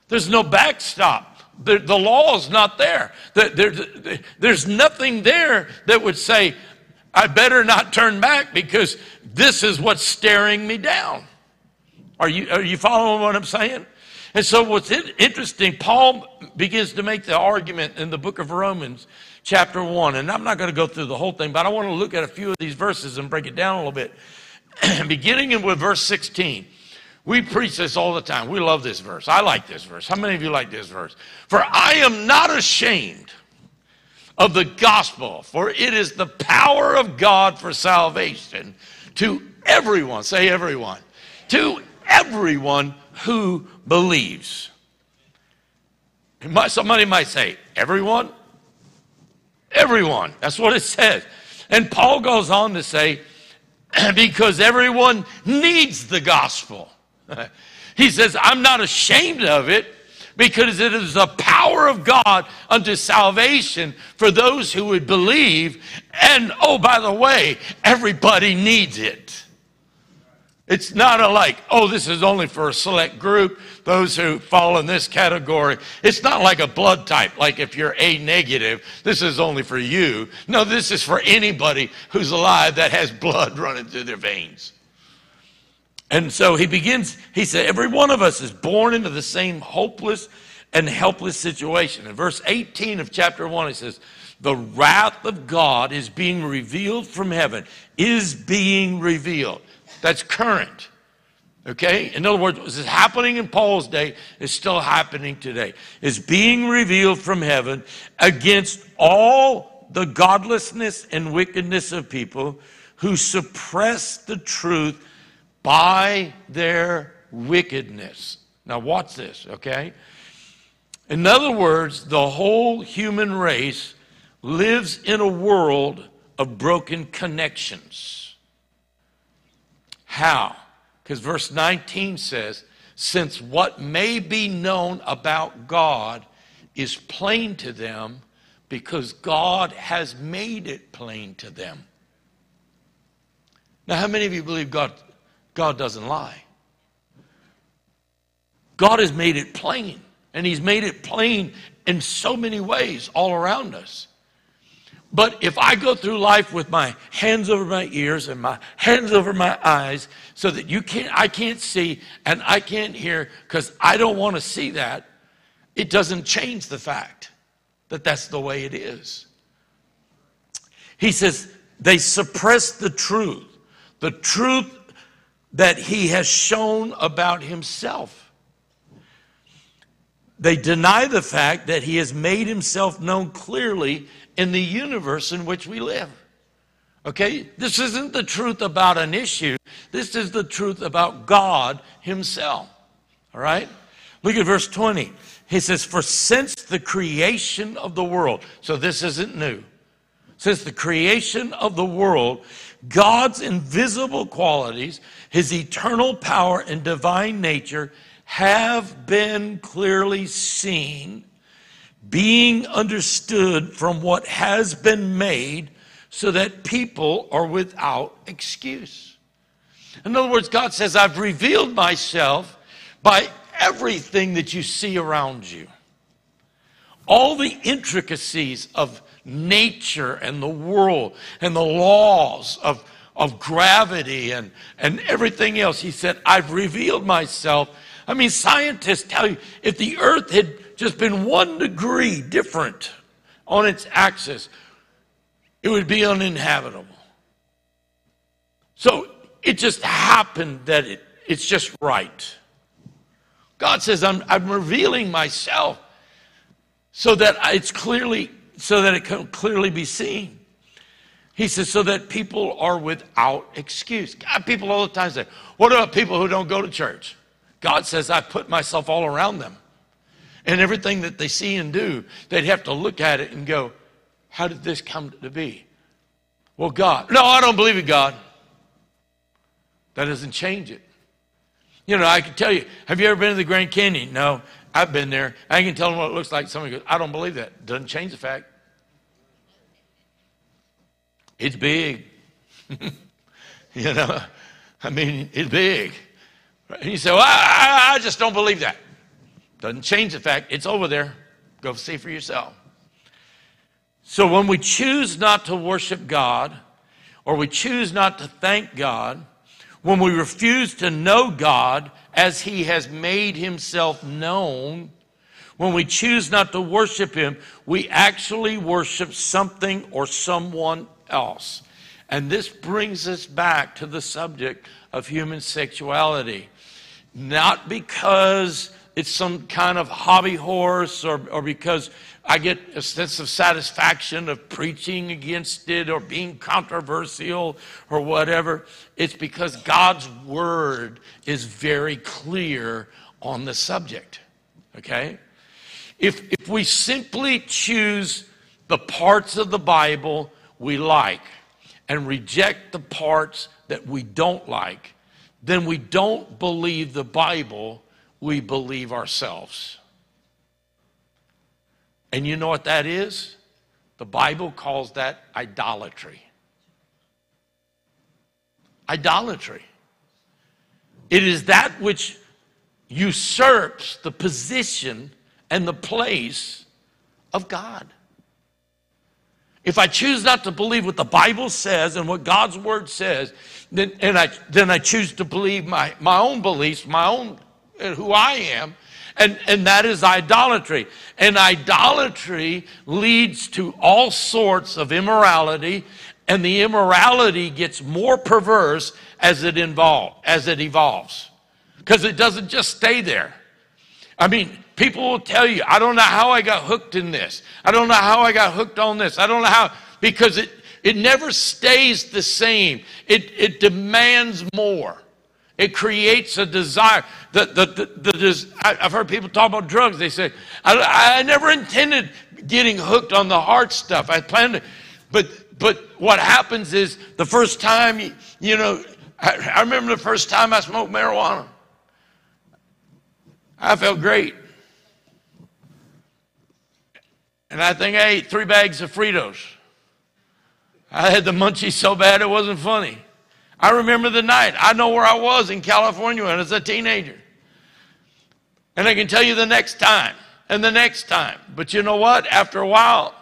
There's no backstop. The, the law is not there. The, there. There's nothing there that would say, I better not turn back because this is what's staring me down. Are you, are you following what I'm saying? And so, what's interesting, Paul begins to make the argument in the book of Romans, chapter 1. And I'm not going to go through the whole thing, but I want to look at a few of these verses and break it down a little bit. <clears throat> Beginning with verse 16. We preach this all the time. We love this verse. I like this verse. How many of you like this verse? For I am not ashamed of the gospel, for it is the power of God for salvation to everyone. Say everyone. To everyone who believes. Somebody might say, everyone? Everyone. That's what it says. And Paul goes on to say, <clears throat> because everyone needs the gospel. <laughs> he says, I'm not ashamed of it because it is the power of God unto salvation for those who would believe. And oh, by the way, everybody needs it. It's not like, oh, this is only for a select group, those who fall in this category. It's not like a blood type, like if you're A negative, this is only for you. No, this is for anybody who's alive that has blood running through their veins. And so he begins, he said, every one of us is born into the same hopeless and helpless situation. In verse 18 of chapter 1, he says, The wrath of God is being revealed from heaven, is being revealed. That's current. Okay? In other words, what is happening in Paul's day is still happening today. It's being revealed from heaven against all the godlessness and wickedness of people who suppress the truth by their wickedness. Now, watch this, okay? In other words, the whole human race lives in a world of broken connections. How? Because verse 19 says, Since what may be known about God is plain to them because God has made it plain to them. Now, how many of you believe God, God doesn't lie? God has made it plain, and He's made it plain in so many ways all around us. But if I go through life with my hands over my ears and my hands over my eyes so that you can't I can't see and I can't hear cuz I don't want to see that, it doesn't change the fact that that's the way it is. He says They suppress the truth, the truth that he has shown about himself. They deny the fact that he has made himself known clearly in the universe in which we live. Okay? This isn't the truth about an issue. This is the truth about God Himself. All right? Look at verse 20. He says, For since the creation of the world, so this isn't new. Since the creation of the world, God's invisible qualities, His eternal power and divine nature have been clearly seen, being understood from what has been made so that people are without excuse. In other words, God says, I've revealed myself by everything that you see around you. All the intricacies of nature and the world and the laws of, of gravity and, and everything else. He said, I've revealed myself. I mean, scientists tell you if the earth had just been one degree different on its axis, it would be uninhabitable. So it just happened that it, it's just right. God says, I'm, I'm revealing myself so that it's clearly, so that it can clearly be seen. He says, so that people are without excuse. God, people all the time say, what about people who don't go to church? God says, I put myself all around them. And everything that they see and do, they'd have to look at it and go, how did this come to be? Well, God. No, I don't believe in God. That doesn't change it. You know, I can tell you, have you ever been to the Grand Canyon? No, I've been there. I can tell them what it looks like. Somebody goes, I don't believe that. Doesn't change the fact. It's big. <laughs> you know, I mean, it's big. And you say, well, I, I just don't believe that. Doesn't change the fact. It's over there. Go see for yourself. So when we choose not to worship God, or we choose not to thank God, when we refuse to know God as He has made Himself known, when we choose not to worship Him, we actually worship something or someone else. And this brings us back to the subject of human sexuality. Not because it's some kind of hobby horse or, or because I get a sense of satisfaction of preaching against it or being controversial or whatever. It's because God's word is very clear on the subject. Okay? If, if we simply choose the parts of the Bible we like and reject the parts that we don't like, then we don't believe the Bible, we believe ourselves. And you know what that is? The Bible calls that idolatry. Idolatry. It is that which usurps the position and the place of God. If I choose not to believe what the Bible says and what God's word says, then, and I, then I choose to believe my, my own beliefs, my own, who I am, and, and that is idolatry. And idolatry leads to all sorts of immorality, and the immorality gets more perverse as it involve, as it evolves. Because it doesn't just stay there. I mean, people will tell you, I don't know how I got hooked in this. I don't know how I got hooked on this. I don't know how, because it, it never stays the same. It, it demands more. It creates a desire. The, the, the, the, I've heard people talk about drugs. They say, I, I never intended getting hooked on the hard stuff. I planned it. but, but what happens is the first time, you, you know, I, I remember the first time I smoked marijuana. I felt great. And I think I ate three bags of Fritos. I had the munchies so bad it wasn't funny. I remember the night. I know where I was in California when I was a teenager. And I can tell you the next time and the next time. But you know what? After a while,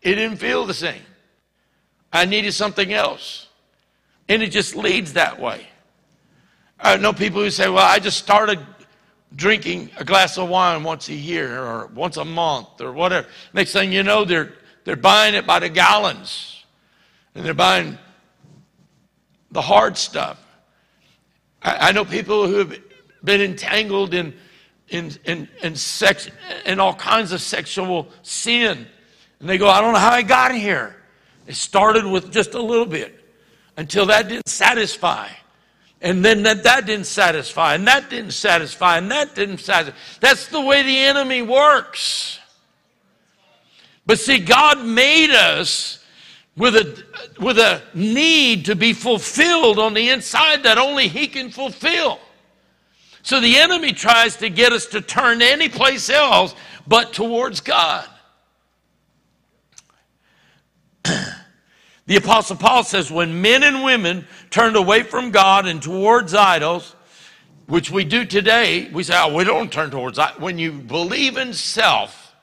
it didn't feel the same. I needed something else. And it just leads that way. I know people who say, well, I just started drinking a glass of wine once a year or once a month or whatever. Next thing you know, they're, they're buying it by the gallons And they're buying the hard stuff. I, I know people who have been entangled in, in, in, in, sex, in all kinds of sexual sin. And they go, I don't know how I got here. It started with just a little bit until that didn't satisfy. And then that, that didn't satisfy, and that didn't satisfy, and that didn't satisfy. That's the way the enemy works. But see, God made us with a, with a need to be fulfilled on the inside that only He can fulfill. So the enemy tries to get us to turn any place else but towards God. the Apostle Paul says when men and women turned away from God and towards idols, which we do today, we say, oh, we don't turn towards idols. When you believe in self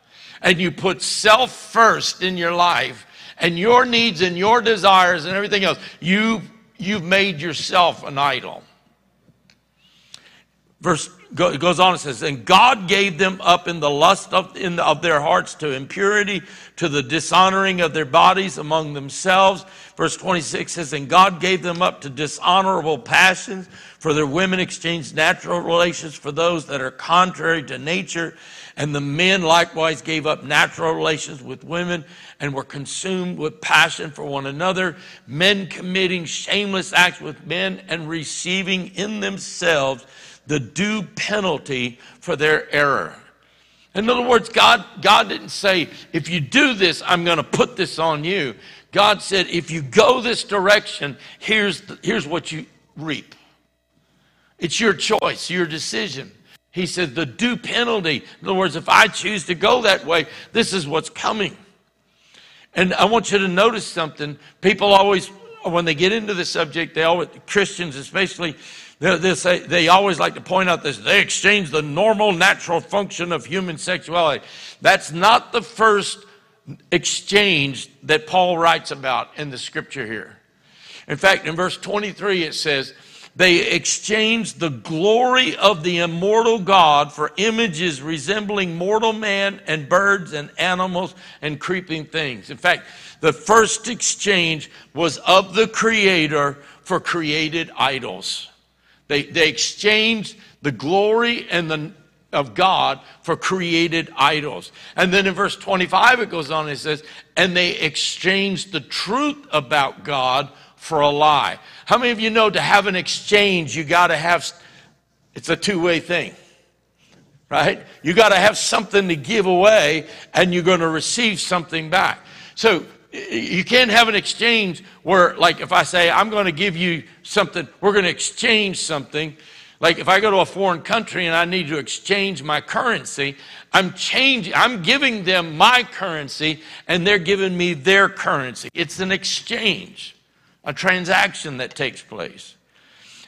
and you put self first in your life and your needs and your desires and everything else, you, you've made yourself an idol. Verse it goes on and says, And God gave them up in the lust of, in the, of their hearts to impurity, to the dishonoring of their bodies among themselves. Verse 26 says, And God gave them up to dishonorable passions, for their women exchanged natural relations for those that are contrary to nature. And the men likewise gave up natural relations with women and were consumed with passion for one another, men committing shameless acts with men and receiving in themselves the due penalty for their error. In other words, God, God didn't say, if you do this, I'm going to put this on you. God said, if you go this direction, here's, the, here's what you reap. It's your choice, your decision. He said, the due penalty. In other words, if I choose to go that way, this is what's coming. And I want you to notice something. People always, when they get into the subject, they always, Christians especially, they, say, they always like to point out this. They exchange the normal, natural function of human sexuality. That's not the first exchange that Paul writes about in the scripture here. In fact, in verse 23, it says, they exchanged the glory of the immortal God for images resembling mortal man and birds and animals and creeping things. In fact, the first exchange was of the Creator for created idols. They, they exchanged the glory and the, of God for created idols. And then in verse 25, it goes on, it says, and they exchanged the truth about God for a lie. How many of you know to have an exchange, you got to have, it's a two way thing, right? You got to have something to give away and you're going to receive something back. So you can't have an exchange where, like, if I say, I'm going to give you something, we're going to exchange something. Like, if I go to a foreign country and I need to exchange my currency, I'm changing, I'm giving them my currency and they're giving me their currency. It's an exchange, a transaction that takes place.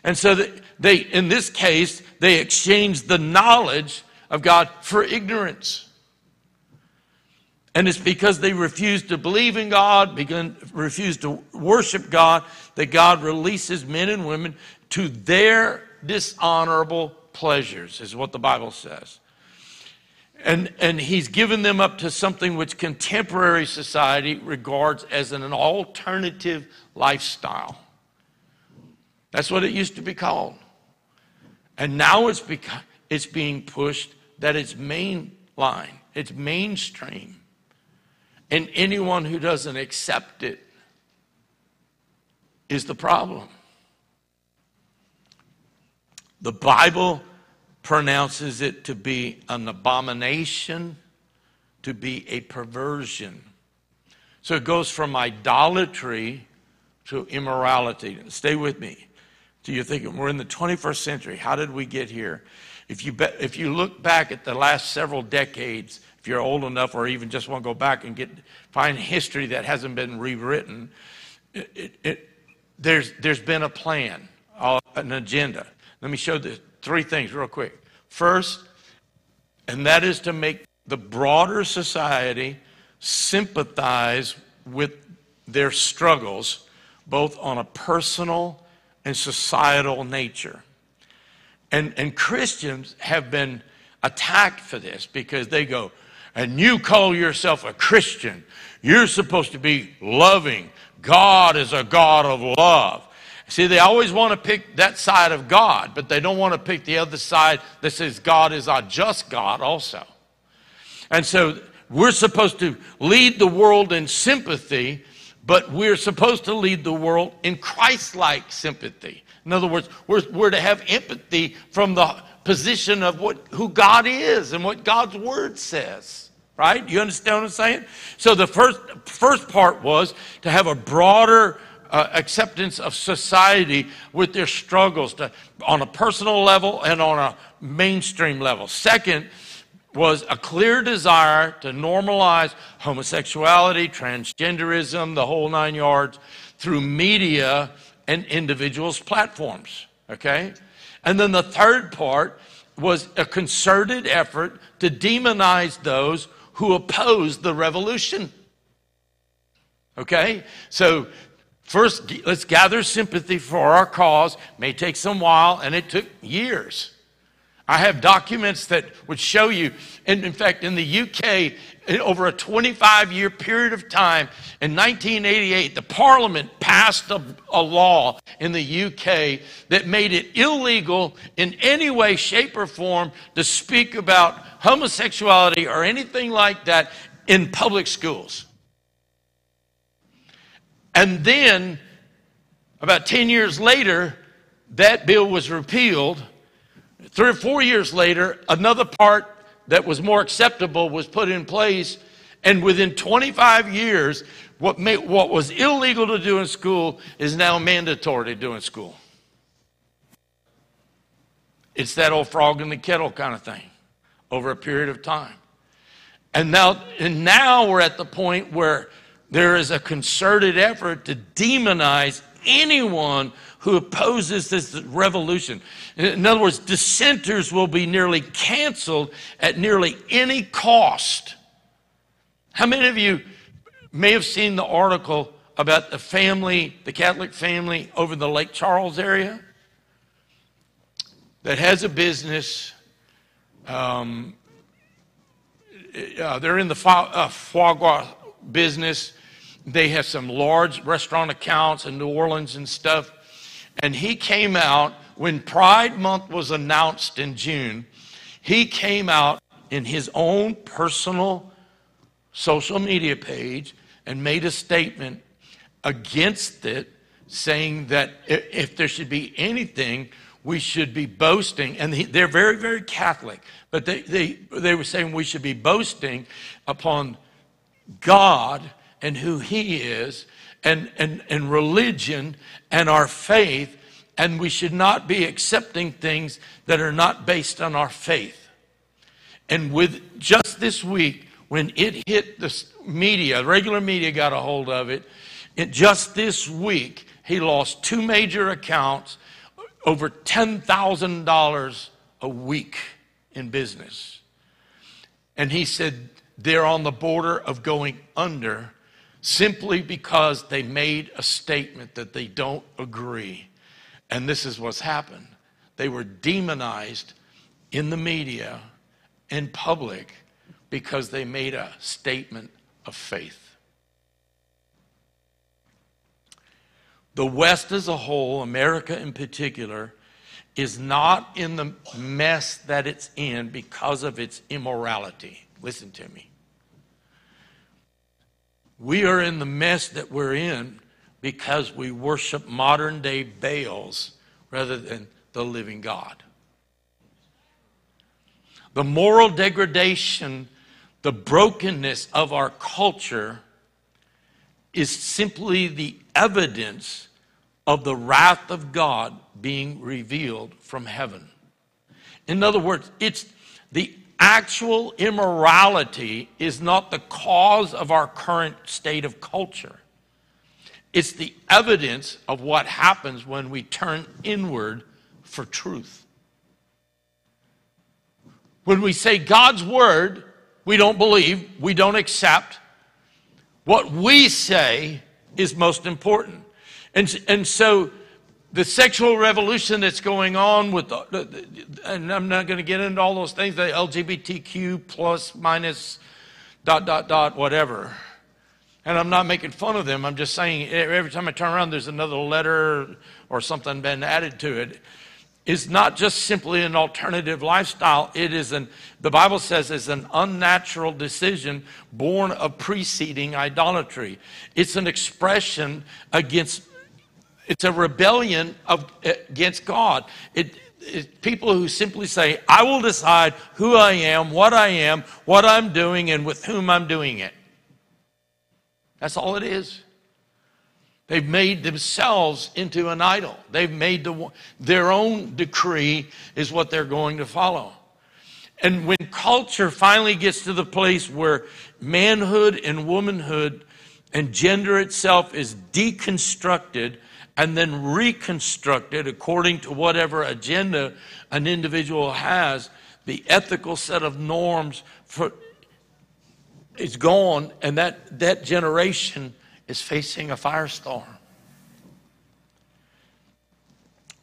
And so they, in this case, they exchange the knowledge of God for ignorance. And it's because they refuse to believe in God, refuse to worship God, that God releases men and women to their dishonorable pleasures, is what the Bible says. And, and he's given them up to something which contemporary society regards as an alternative lifestyle. That's what it used to be called. And now it's, beca- it's being pushed that it's mainline, it's mainstream. And anyone who doesn't accept it is the problem. The Bible pronounces it to be an abomination, to be a perversion. So it goes from idolatry to immorality. Stay with me. Do you think we're in the 21st century? How did we get here? If you, be, if you look back at the last several decades, if you're old enough or even just want to go back and get find history that hasn't been rewritten, it, it, it, there's, there's been a plan, uh, an agenda. Let me show the three things real quick. First, and that is to make the broader society sympathize with their struggles, both on a personal and societal nature. And, and Christians have been attacked for this because they go, and you call yourself a Christian, you're supposed to be loving, God is a God of love. See, they always want to pick that side of God, but they don't want to pick the other side that says God is our just God also. And so we're supposed to lead the world in sympathy, but we're supposed to lead the world in Christ like sympathy. In other words, we're, we're to have empathy from the position of what, who God is and what God's word says. Right? You understand what I'm saying? So the first, first part was to have a broader uh, acceptance of society with their struggles to, on a personal level and on a mainstream level. Second, was a clear desire to normalize homosexuality, transgenderism, the whole nine yards through media and individuals' platforms. Okay? And then the third part was a concerted effort to demonize those who opposed the revolution. Okay? So, first, let's gather sympathy for our cause. May take some while, and it took years. I have documents that would show you, and in fact, in the UK, over a 25 year period of time, in 1988, the Parliament passed a, a, law in the UK that made it illegal in any way, shape, or form to speak about homosexuality or anything like that in public schools. And then, about 10 years later, that bill was repealed Three or four years later, another part that was more acceptable was put in place. And within 25 years, what, may, what was illegal to do in school is now mandatory to do in school. It's that old frog in the kettle kind of thing over a period of time. And now, and now we're at the point where there is a concerted effort to demonize anyone who opposes this revolution. In other words, dissenters will be nearly canceled at nearly any cost. How many of you may have seen the article about the family, the Catholic family over in the Lake Charles area that has a business? Um, uh, they're in the uh, foie gras business. They have some large restaurant accounts in New Orleans and stuff. And he came out when Pride Month was announced in June. He came out in his own personal social media page and made a statement against it, saying that if there should be anything, we should be boasting. And they're very, very Catholic, but they, they, they were saying we should be boasting upon God and who He is and, and, and religion and our faith, and we should not be accepting things that are not based on our faith. And with just this week, when it hit the media, regular media got a hold of it, it just this week, he lost two major accounts, over $10,000 a week in business. And he said they're on the border of going under simply because they made a statement that they don't agree. And this is what's happened. They were demonized in the media, in public, because they made a statement of faith. The West as a whole, America in particular, is not in the mess that it's in because of its immorality. Listen to me. We are in the mess that we're in because we worship modern day Baals rather than the living God. The moral degradation, the brokenness of our culture is simply the evidence of the wrath of God being revealed from heaven. In other words, it's the actual immorality is not the cause of our current state of culture. It's the evidence of what happens when we turn inward for truth. When we say God's word, we don't believe, we don't accept. What we say is most important. And, and so the sexual revolution that's going on with, the, and I'm not going to get into all those things, the LGBTQ plus minus dot, dot, dot, whatever. And I'm not making fun of them. I'm just saying every time I turn around, there's another letter or something been added to it. It's not just simply an alternative lifestyle. It is an, the Bible says, is an unnatural decision born of preceding idolatry. It's an expression against, it's a rebellion of, eh, against God. It, it, people who simply say, I will decide who I am, what I am, what I'm doing, and with whom I'm doing it. That's all it is. They've made themselves into an idol. They've made the, their own decree is what they're going to follow. And when culture finally gets to the place where manhood and womanhood and gender itself is deconstructed and then reconstructed according to whatever agenda an individual has, the ethical set of norms for, is gone, and that, that generation is facing a firestorm.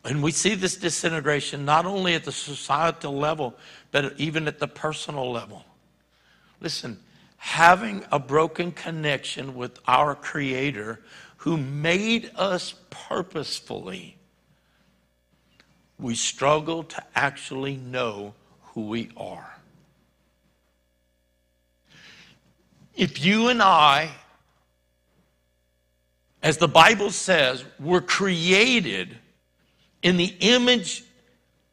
And we see this disintegration not only at the societal level, but even at the personal level. Listen, having a broken connection with our Creator who made us purposefully, we struggle to actually know who we are. If you and I, as the Bible says, were created in the image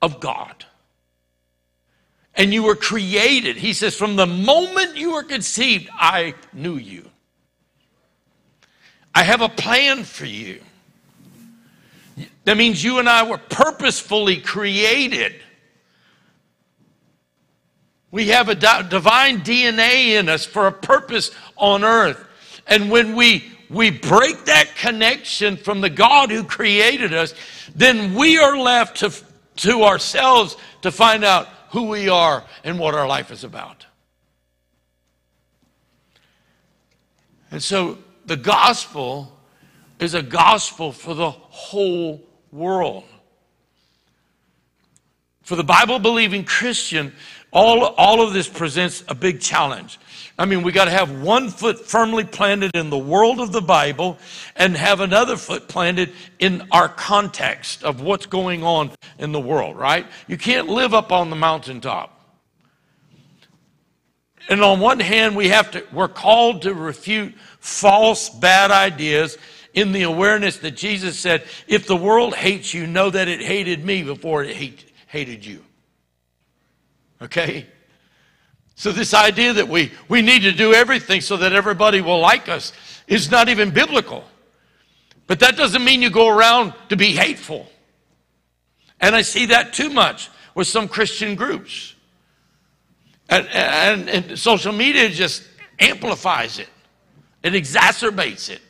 of God, and you were created, he says, from the moment you were conceived, I knew you. I have a plan for you. That means you and I were purposefully created we have a divine DNA in us for a purpose on earth. And when we, we break that connection from the God who created us, then we are left to, to ourselves to find out who we are and what our life is about. And so the gospel is a gospel for the whole world. For the Bible believing Christian, all, all of this presents a big challenge. I mean, we got to have one foot firmly planted in the world of the Bible and have another foot planted in our context of what's going on in the world, right? You can't live up on the mountaintop. And on one hand, we have to, we're called to refute false, bad ideas in the awareness that Jesus said, if the world hates you, know that it hated me before it hate, hated you. Okay? So, this idea that we, we need to do everything so that everybody will like us is not even biblical. But that doesn't mean you go around to be hateful. And I see that too much with some Christian groups. And, and, and social media just amplifies it, it exacerbates it.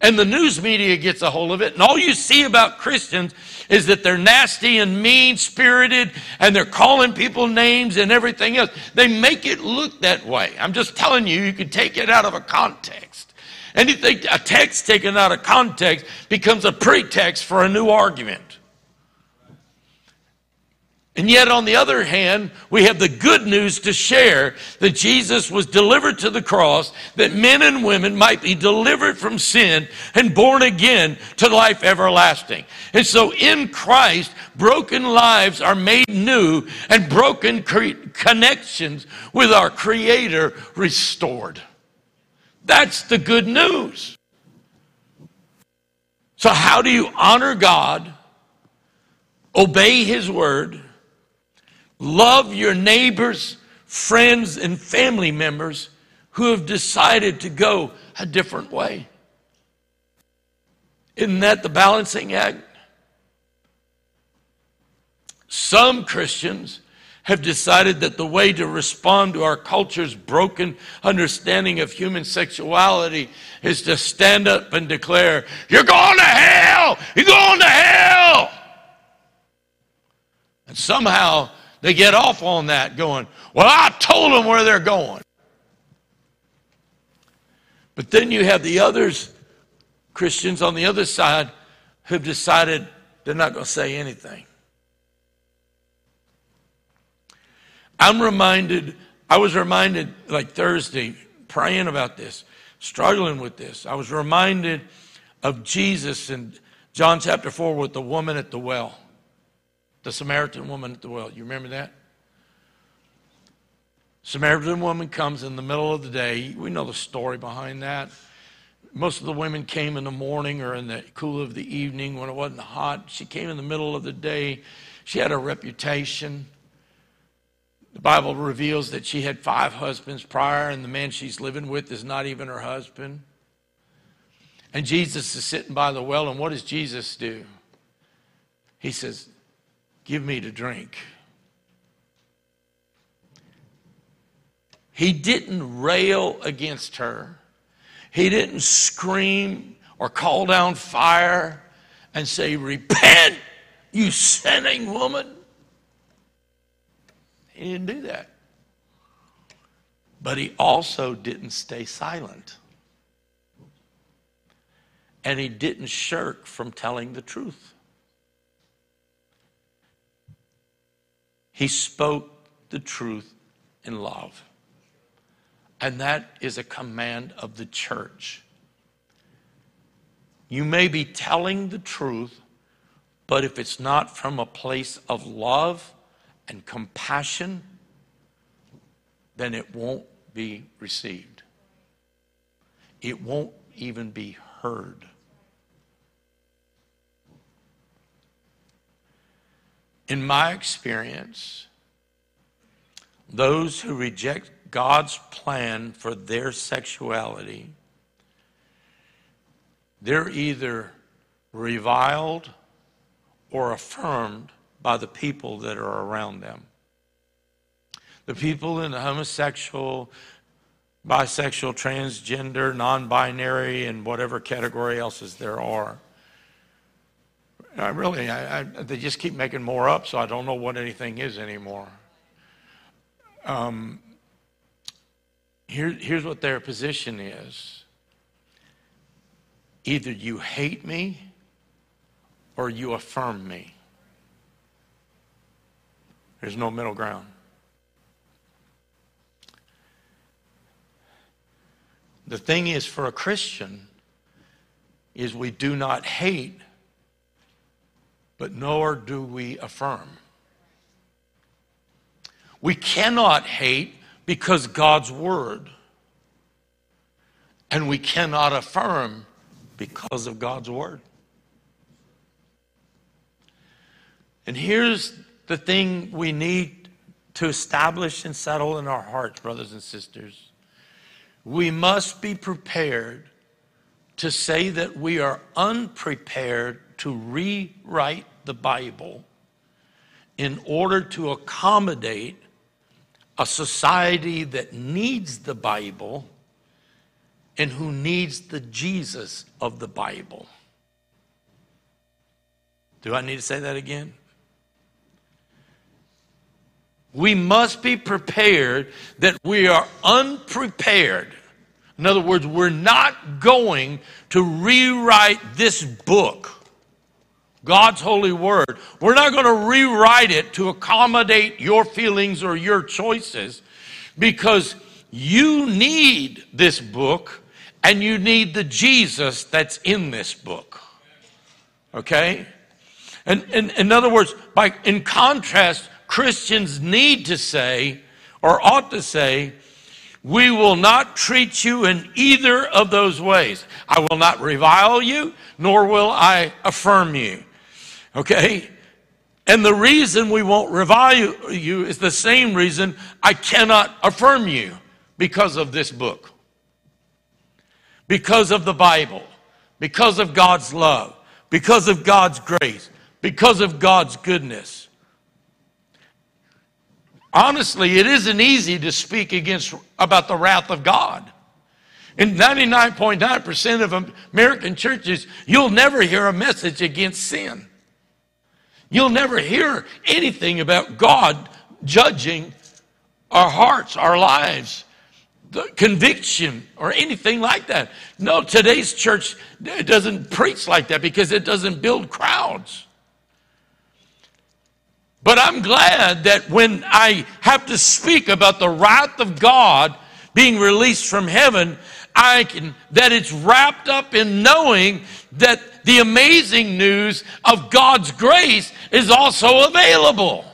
And the news media gets a hold of it. And all you see about Christians is that they're nasty and mean spirited and they're calling people names and everything else. They make it look that way. I'm just telling you, you can take it out of a context. Anything, a text taken out of context becomes a pretext for a new argument. And yet, on the other hand, we have the good news to share that Jesus was delivered to the cross, that men and women might be delivered from sin and born again to life everlasting. And so, in Christ, broken lives are made new and broken cre- connections with our Creator restored. That's the good news. So, how do you honor God, obey His word? Love your neighbors, friends, and family members who have decided to go a different way. Isn't that the balancing act? Some Christians have decided that the way to respond to our culture's broken understanding of human sexuality is to stand up and declare, You're going to hell! You're going to hell! And somehow they get off on that going, Well, I told them where they're going. But then you have the others, Christians on the other side, who've decided they're not going to say anything. I'm reminded, I was reminded like Thursday, praying about this. struggling with this. I was reminded of Jesus in John chapter 4 with the woman at the well, the Samaritan woman at the well. You remember that? Samaritan woman comes in the middle of the day. We know the story behind that. Most of the women came in the morning or in the cool of the evening when it wasn't hot. She came in the middle of the day. She had a reputation. The Bible reveals that she had five husbands prior, and the man she's living with is not even her husband. And Jesus is sitting by the well, and what does Jesus do? He says, Give me to drink. He didn't rail against her. He didn't scream or call down fire and say, Repent, you sinning woman. He didn't do that. But he also didn't stay silent. And he didn't shirk from telling the truth. He spoke the truth in love. And that is a command of the church. You may be telling the truth, but if it's not from a place of love and compassion, then it won't be received. It won't even be heard. In my experience, those who reject God's plan for their sexuality, they're either reviled or affirmed by the people that are around them. The people in the homosexual, bisexual, transgender, non binary, and whatever category else's there are. I really, I, I, they just keep making more up, so I don't know what anything is anymore. Um, here, here's what their position is either you hate me or you affirm me. There's no middle ground. The thing is, for a Christian, is we do not hate, but nor do we affirm. We cannot hate because God's word. And we cannot affirm because of God's word. And here's the thing we need to establish and settle in our hearts, brothers and sisters. We must be prepared to say that we are unprepared to rewrite the Bible in order to accommodate a society that needs the Bible and who needs the Jesus of the Bible. Do I need to say that again? We must be prepared that we are unprepared. In other words, we're not going to rewrite this book, God's holy word. We're not going to rewrite it to accommodate your feelings or your choices because you need this book and you need the Jesus that's in this book. Okay? And, and in other words, by in contrast, Christians need to say, or ought to say, we will not treat you in either of those ways. I will not revile you, nor will I affirm you. Okay? And the reason we won't revile you is the same reason I cannot affirm you because of this book, because of the Bible, because of God's love, because of God's grace, because of God's goodness. Honestly, it isn't easy to speak against about the wrath of God. In 99.9% of American churches, you'll never hear a message against sin. You'll never hear anything about God judging our hearts, our lives, the conviction, or anything like that. No, today's church doesn't preach like that because it doesn't build crowds. But I'm glad that when I have to speak about the wrath of God being released from heaven, I can, that it's wrapped up in knowing that the amazing news of God's grace is also available.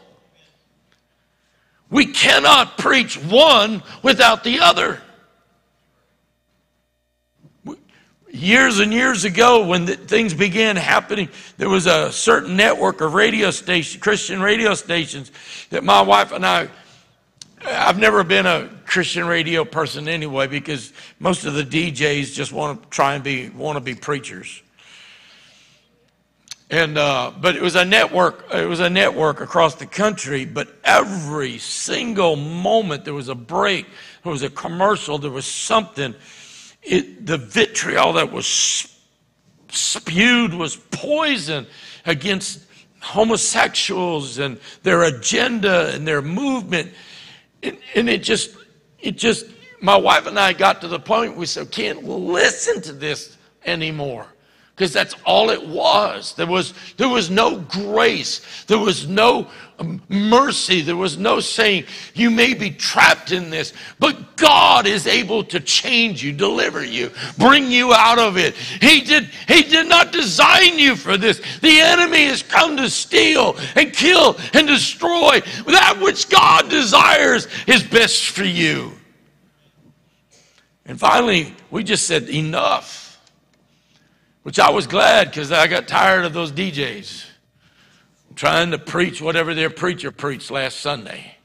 We cannot preach one without the other. Years and years ago, when things began happening, there was a certain network of radio stations, Christian radio stations, that my wife and I I've never been a Christian radio person anyway because most of the DJs just want to try and be want to be preachers. And uh, but it was a network. It was a network across the country. But every single moment there was a break. There was a commercial. There was something. It, the vitriol that was spewed was poison against homosexuals and their agenda and their movement and, and it just, it just, my wife and I got to the point we said, can't listen to this anymore. Because that's all it was. There was, there was no grace. There was no um, mercy. There was no saying, you may be trapped in this, but God is able to change you, deliver you, bring you out of it. He did, he did not design you for this. The enemy has come to steal and kill and destroy. That which God desires is best for you. And finally, we just said, enough. Which I was glad because I got tired of those DJs trying to preach whatever their preacher preached last Sunday.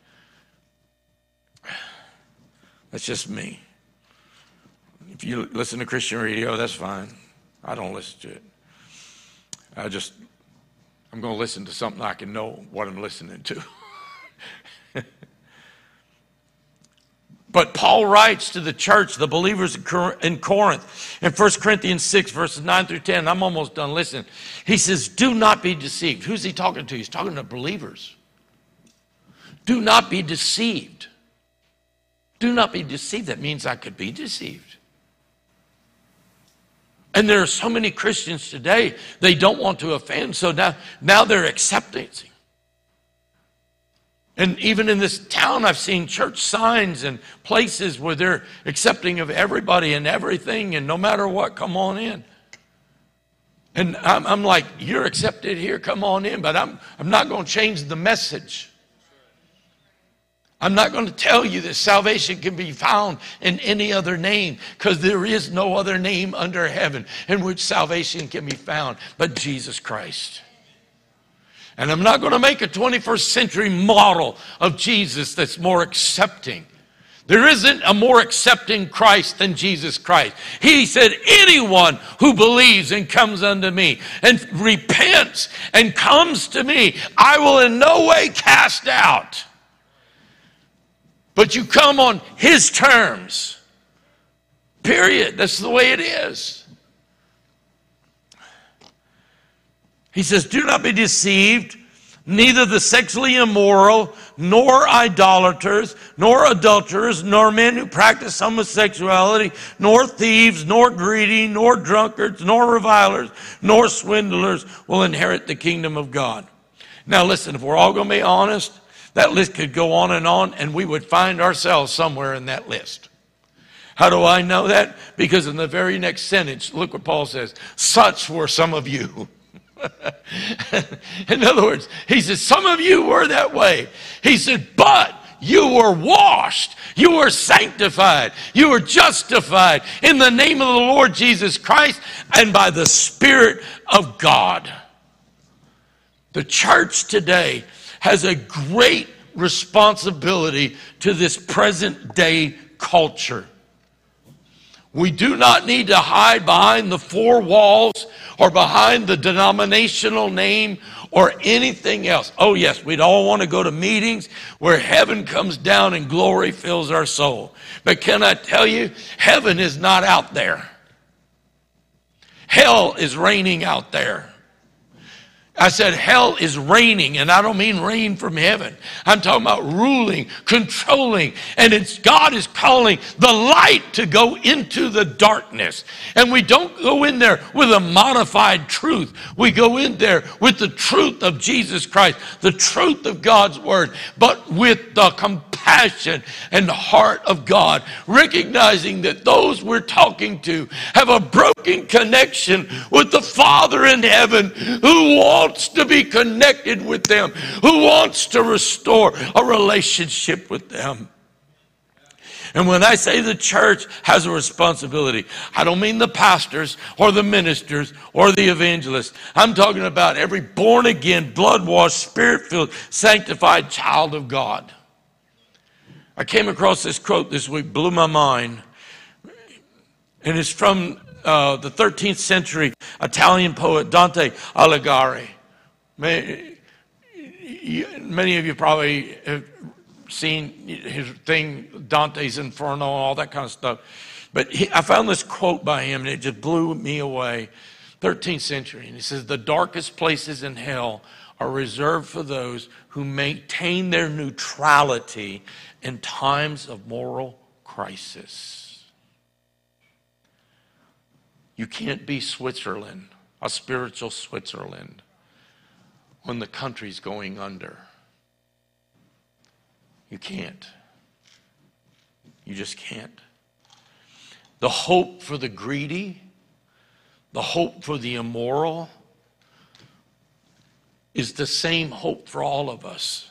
That's just me. If you listen to Christian radio, that's fine. I don't listen to it. I just, I'm going to listen to something I can know what I'm listening to. <laughs> But Paul writes to the church, the believers in Corinth, in 1 Corinthians 6, verses 9 through 10. I'm almost done. Listen. He says, Do not be deceived. Who's he talking to? He's talking to believers. Do not be deceived. Do not be deceived. That means I could be deceived. And there are so many Christians today, they don't want to offend, so now, now they're accepting. And even in this town, I've seen church signs and places where they're accepting of everybody and everything, and no matter what, come on in. And I'm, I'm like, you're accepted here, come on in, but I'm, I'm not going to change the message. I'm not going to tell you that salvation can be found in any other name because there is no other name under heaven in which salvation can be found but Jesus Christ. And I'm not going to make a 21st century model of Jesus that's more accepting. There isn't a more accepting Christ than Jesus Christ. He said, Anyone who believes and comes unto me and repents and comes to me, I will in no way cast out. But you come on his terms. Period. That's the way it is. He says, Do not be deceived. Neither the sexually immoral, nor idolaters, nor adulterers, nor men who practice homosexuality, nor thieves, nor greedy, nor drunkards, nor revilers, nor swindlers will inherit the kingdom of God. Now, listen, if we're all going to be honest, that list could go on and on, and we would find ourselves somewhere in that list. How do I know that? Because in the very next sentence, look what Paul says such were some of you. <laughs> In other words, he said, Some of you were that way. He said, But you were washed, you were sanctified, you were justified in the name of the Lord Jesus Christ and by the Spirit of God. The church today has a great responsibility to this present day culture. We do not need to hide behind the four walls or behind the denominational name or anything else. Oh, yes, we'd all want to go to meetings where heaven comes down and glory fills our soul. But can I tell you, heaven is not out there, hell is reigning out there. I said hell is reigning, and I don't mean reign from heaven. I'm talking about ruling, controlling, and it's God is calling the light to go into the darkness. And we don't go in there with a modified truth. We go in there with the truth of Jesus Christ, the truth of God's word, but with the compassion and the heart of God, recognizing that those we're talking to have a broken connection with the Father in heaven who wants wants to be connected with them, who wants to restore a relationship with them. And when I say the church has a responsibility, I don't mean the pastors or the ministers or the evangelists. I'm talking about every born again, blood washed, spirit filled, sanctified child of God. I came across this quote this week, blew my mind. And it's from uh, the 13th century Italian poet Dante Alighieri. Many, of you probably have seen his thing, Dante's Inferno, and all that kind of stuff. But he, I found this quote by him, and it just blew me away. 13th century, and he says, The darkest places in hell are reserved for those who maintain their neutrality in times of moral crisis. You can't be Switzerland, a spiritual Switzerland when the country's going under. You can't. You just can't. The hope for the greedy, the hope for the immoral, is the same hope for all of us.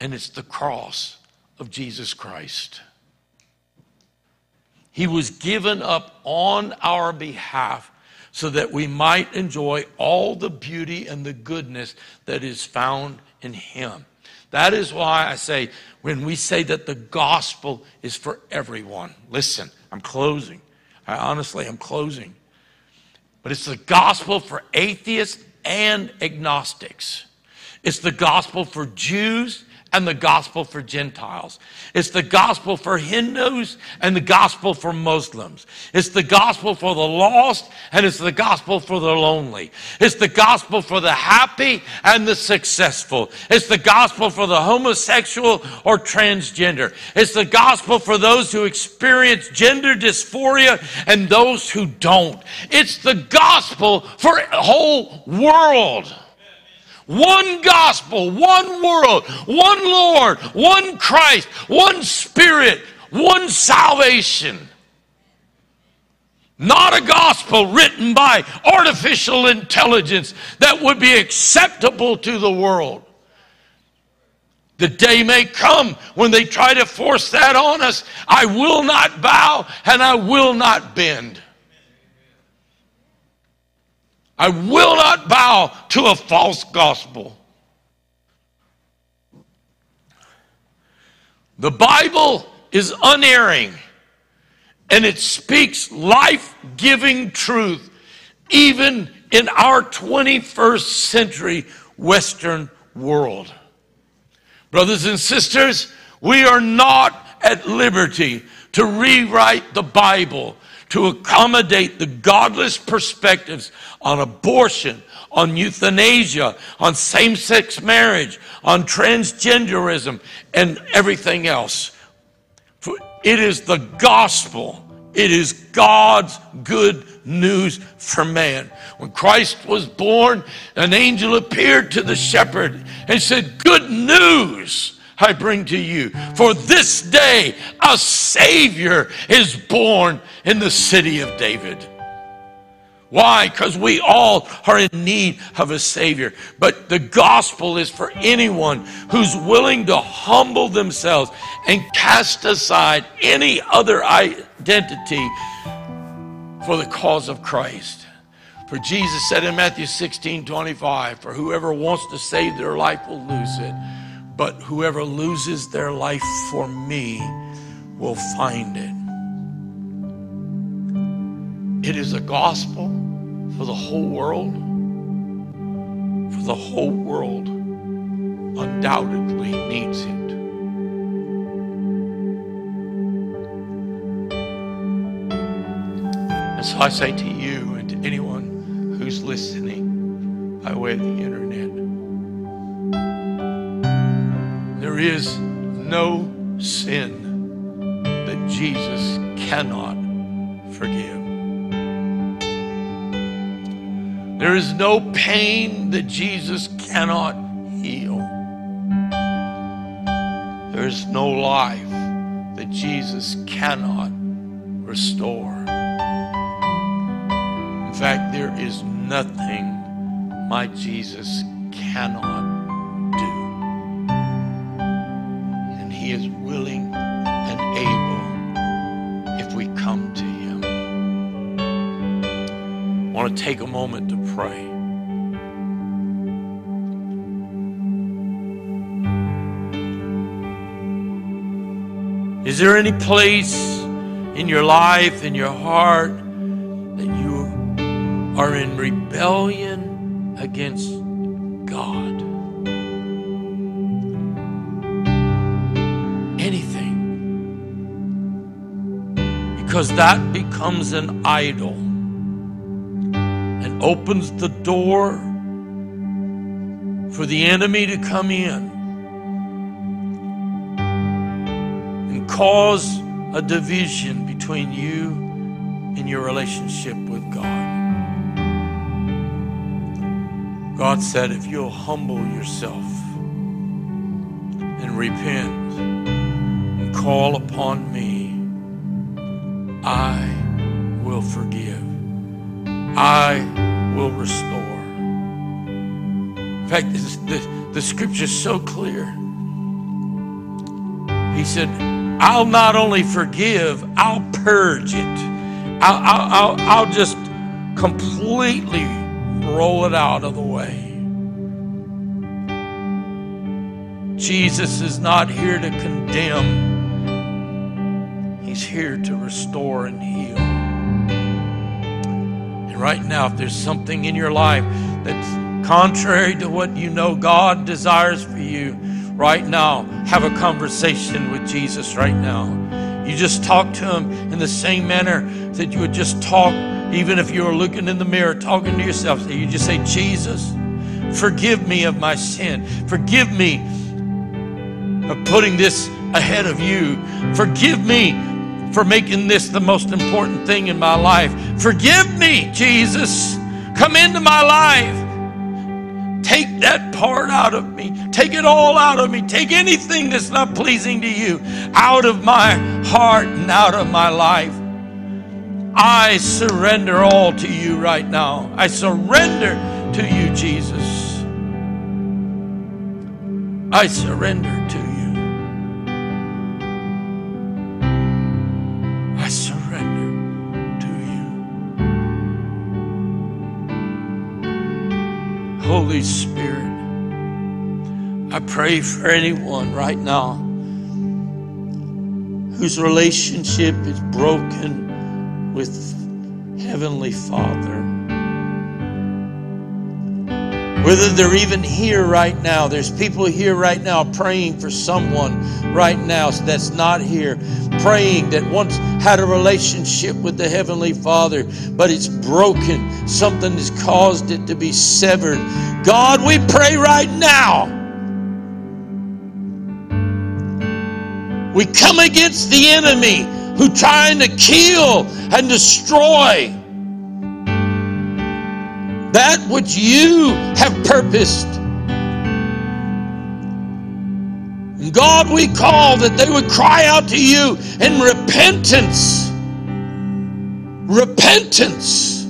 And it's the cross of Jesus Christ. He was given up on our behalf so that we might enjoy all the beauty and the goodness that is found in Him. That is why I say, when we say that the gospel is for everyone, listen, I'm closing. I honestly, I'm closing. But it's the gospel for atheists and agnostics. It's the gospel for Jews and the gospel for Gentiles. It's the gospel for Hindus and the gospel for Muslims. It's the gospel for the lost and it's the gospel for the lonely. It's the gospel for the happy and the successful. It's the gospel for the homosexual or transgender. It's the gospel for those who experience gender dysphoria and those who don't. It's the gospel for the whole world. One gospel, one world, one Lord, one Christ, one Spirit, one salvation. Not a gospel written by artificial intelligence that would be acceptable to the world. The day may come when they try to force that on us. I will not bow and I will not bend. I will not bow to a false gospel. The Bible is unerring and it speaks life giving truth, even in our 21st century Western world. Brothers and sisters, we are not at liberty to rewrite the Bible to accommodate the godless perspectives on abortion, on euthanasia, on same sex marriage, on transgenderism, and everything else. For it is the gospel, it is God's good news for man. When Christ was born, an angel appeared to the shepherd and said, Good news I bring to you. For this day a Savior is born in the city of David. Why? Because we all are in need of a Savior. But the gospel is for anyone who's willing to humble themselves and cast aside any other identity for the cause of Christ. For Jesus said in Matthew 16 25, For whoever wants to save their life will lose it but whoever loses their life for me will find it. It is a gospel for the whole world. For the whole world undoubtedly needs it. And so I say to you and to anyone who's listening, by way of the internet. There is no sin that Jesus cannot forgive. There is no pain that Jesus cannot heal. There is no life that Jesus cannot restore. In fact, there is nothing my Jesus cannot He is willing and able if we come to Him. I want to take a moment to pray. Is there any place in your life, in your heart, that you are in rebellion against God? Because that becomes an idol and opens the door for the enemy to come in and cause a division between you and your relationship with God. God said, if you'll humble yourself and repent and call upon me, I will forgive. I will restore. In fact, the, the scripture is so clear. He said, I'll not only forgive, I'll purge it. I'll, I'll, I'll, I'll just completely roll it out of the way. Jesus is not here to condemn, He's here to restore and heal. And right now, if there's something in your life that's contrary to what you know God desires for you, right now, have a conversation with Jesus right now. You just talk to Him in the same manner that you would just talk, even if you were looking in the mirror, talking to yourself. You just say, Jesus, forgive me of my sin. Forgive me of putting this ahead of you. Forgive me for making this the most important thing in my life. Forgive me, Jesus. Come into my life. Take that part out of me. Take it all out of me. Take anything that's not pleasing to you out of my heart and out of my life. I surrender all to you right now. I surrender to you, Jesus. I surrender to Holy Spirit, I pray for anyone right now whose relationship is broken with Heavenly Father. Whether they're even here right now, there's people here right now praying for someone right now that's not here, praying that once had a relationship with the Heavenly Father, but it's broken. Something has caused it to be severed. God, we pray right now. We come against the enemy who trying to kill and destroy that which you have purposed. And God, we call that they would cry out to you in repentance. Repentance.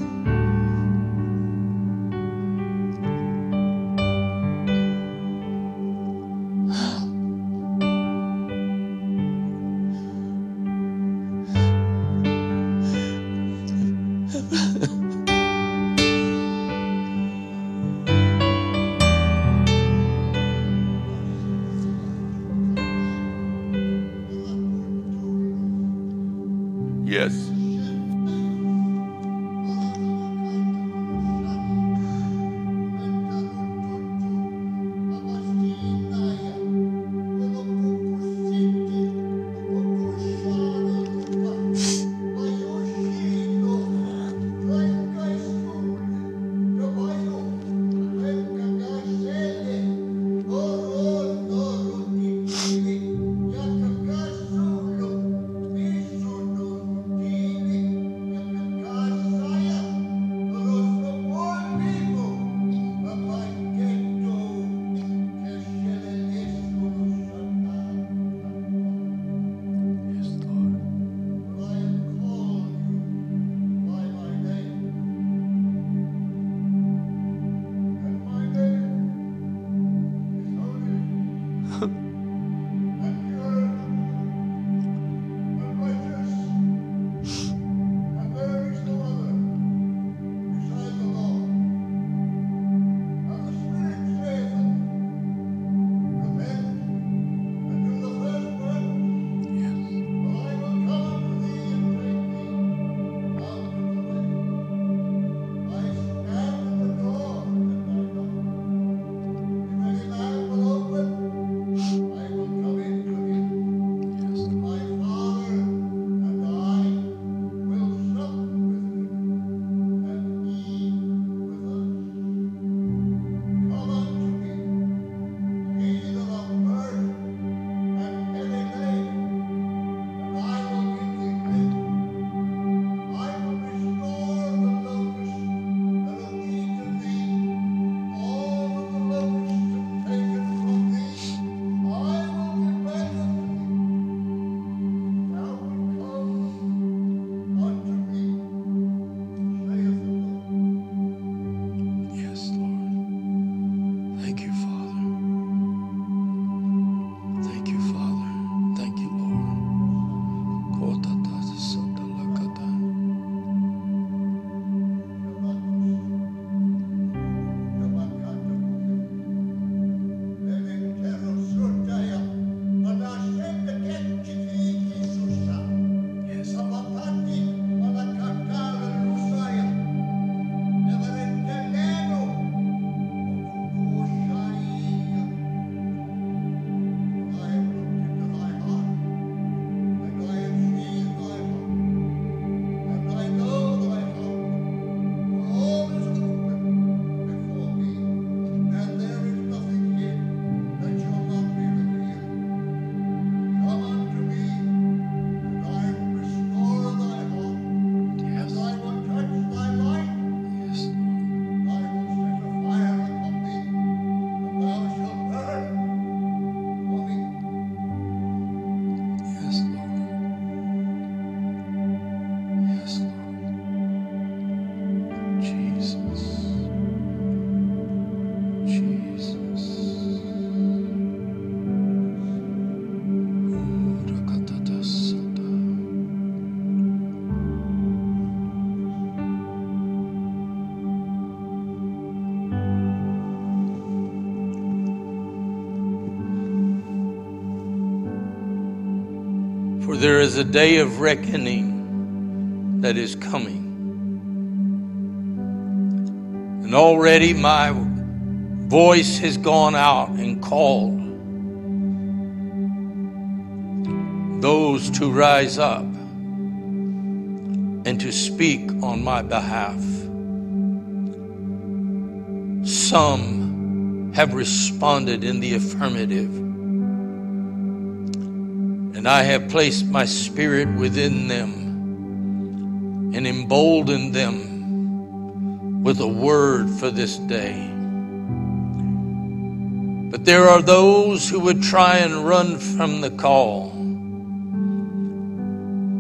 There is a day of reckoning that is coming. And already my voice has gone out and called those to rise up and to speak on my behalf. Some have responded in the affirmative, and I have placed my spirit within them and emboldened them with a word for this day. But there are those who would try and run from the call.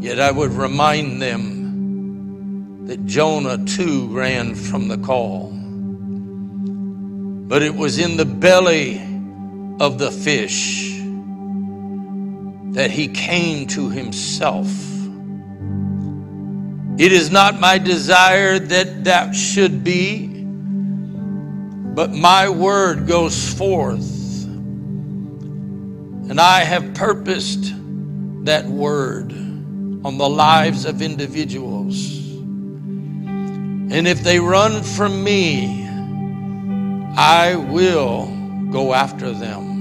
Yet I would remind them that Jonah too ran from the call. But it was in the belly of the fish that he came to himself. It is not my desire that that should be, but my word goes forth. And I have purposed that word on the lives of individuals. And if they run from me, I will go after them.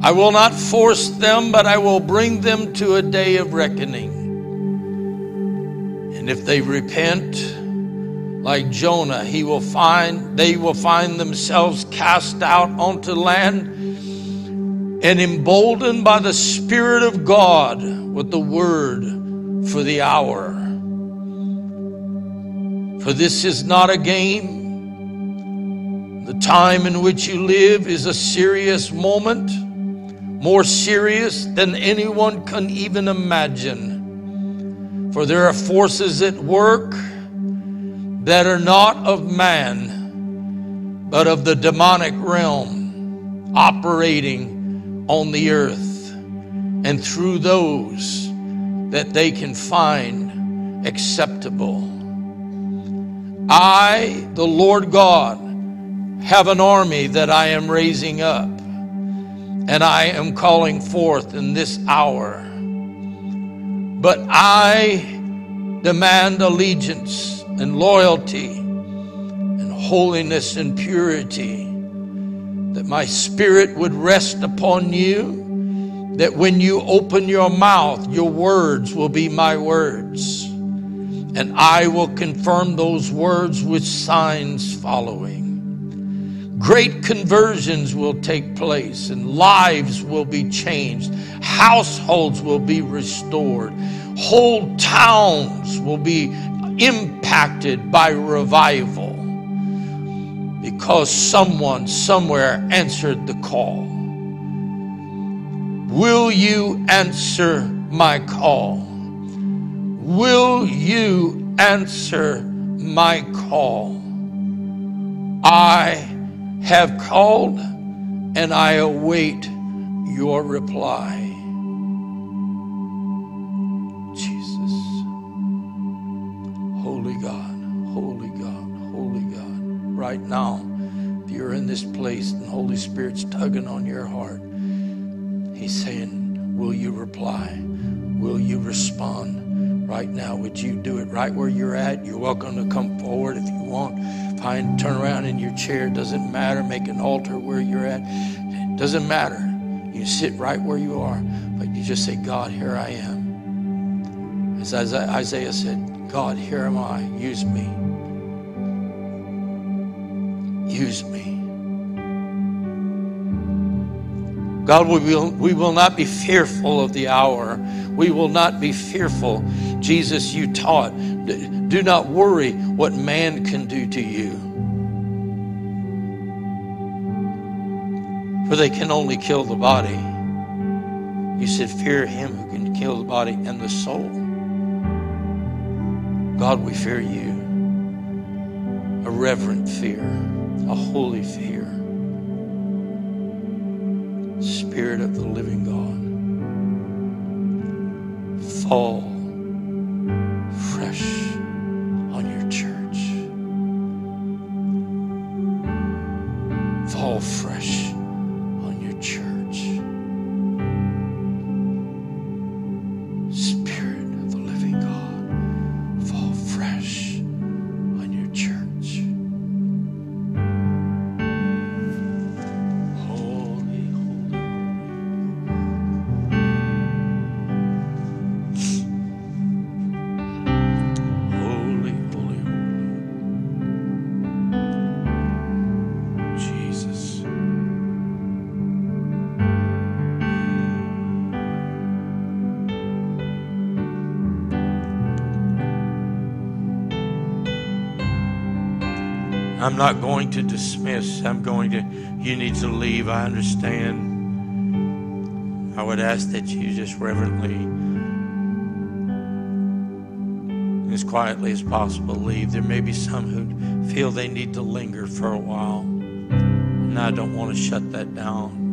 I will not force them, but I will bring them to a day of reckoning. And if they repent, like Jonah, he will find they will find themselves cast out onto land and emboldened by the Spirit of God with the word for the hour. For this is not a game. The time in which you live is a serious moment, more serious than anyone can even imagine. For there are forces at work that are not of man, but of the demonic realm operating on the earth and through those that they can find acceptable. I, the Lord God, have an army that I am raising up, and I am calling forth in this hour. But I demand allegiance and loyalty and holiness and purity, that my spirit would rest upon you that when you open your mouth, your words will be my words. And I will confirm those words with signs following. Great conversions will take place, and lives will be changed. Households will be restored. Whole towns will be impacted by revival because someone somewhere answered the call. Will you answer my call? Will you answer my call? I have called and I await your reply. Jesus. Holy God, holy God, holy God. Right now, if you're in this place and Holy Spirit's tugging on your heart, He's saying, Will you reply? Will you respond right now? Would you do it right where you're at? You're welcome to come forward if you want. Find, turn around in your chair. Doesn't matter. Make an altar where you're at. Doesn't matter. You sit right where you are, but you just say, God, here I am. As Isaiah said, God, here am I. Use me. Use me. God, we will, we will not be fearful of the hour. We will not be fearful. Jesus, you taught, do not worry what man can do to you. For they can only kill the body. You said, Fear him who can kill the body and the soul. God, we fear you. A reverent fear, a holy fear. Spirit of the living God, fall fresh on your church. Fall fresh not going to dismiss. I'm going to, you need to leave. I understand. I would ask that you just reverently, as quietly as possible, leave. There may be some who feel they need to linger for a while. And I don't want to shut that down.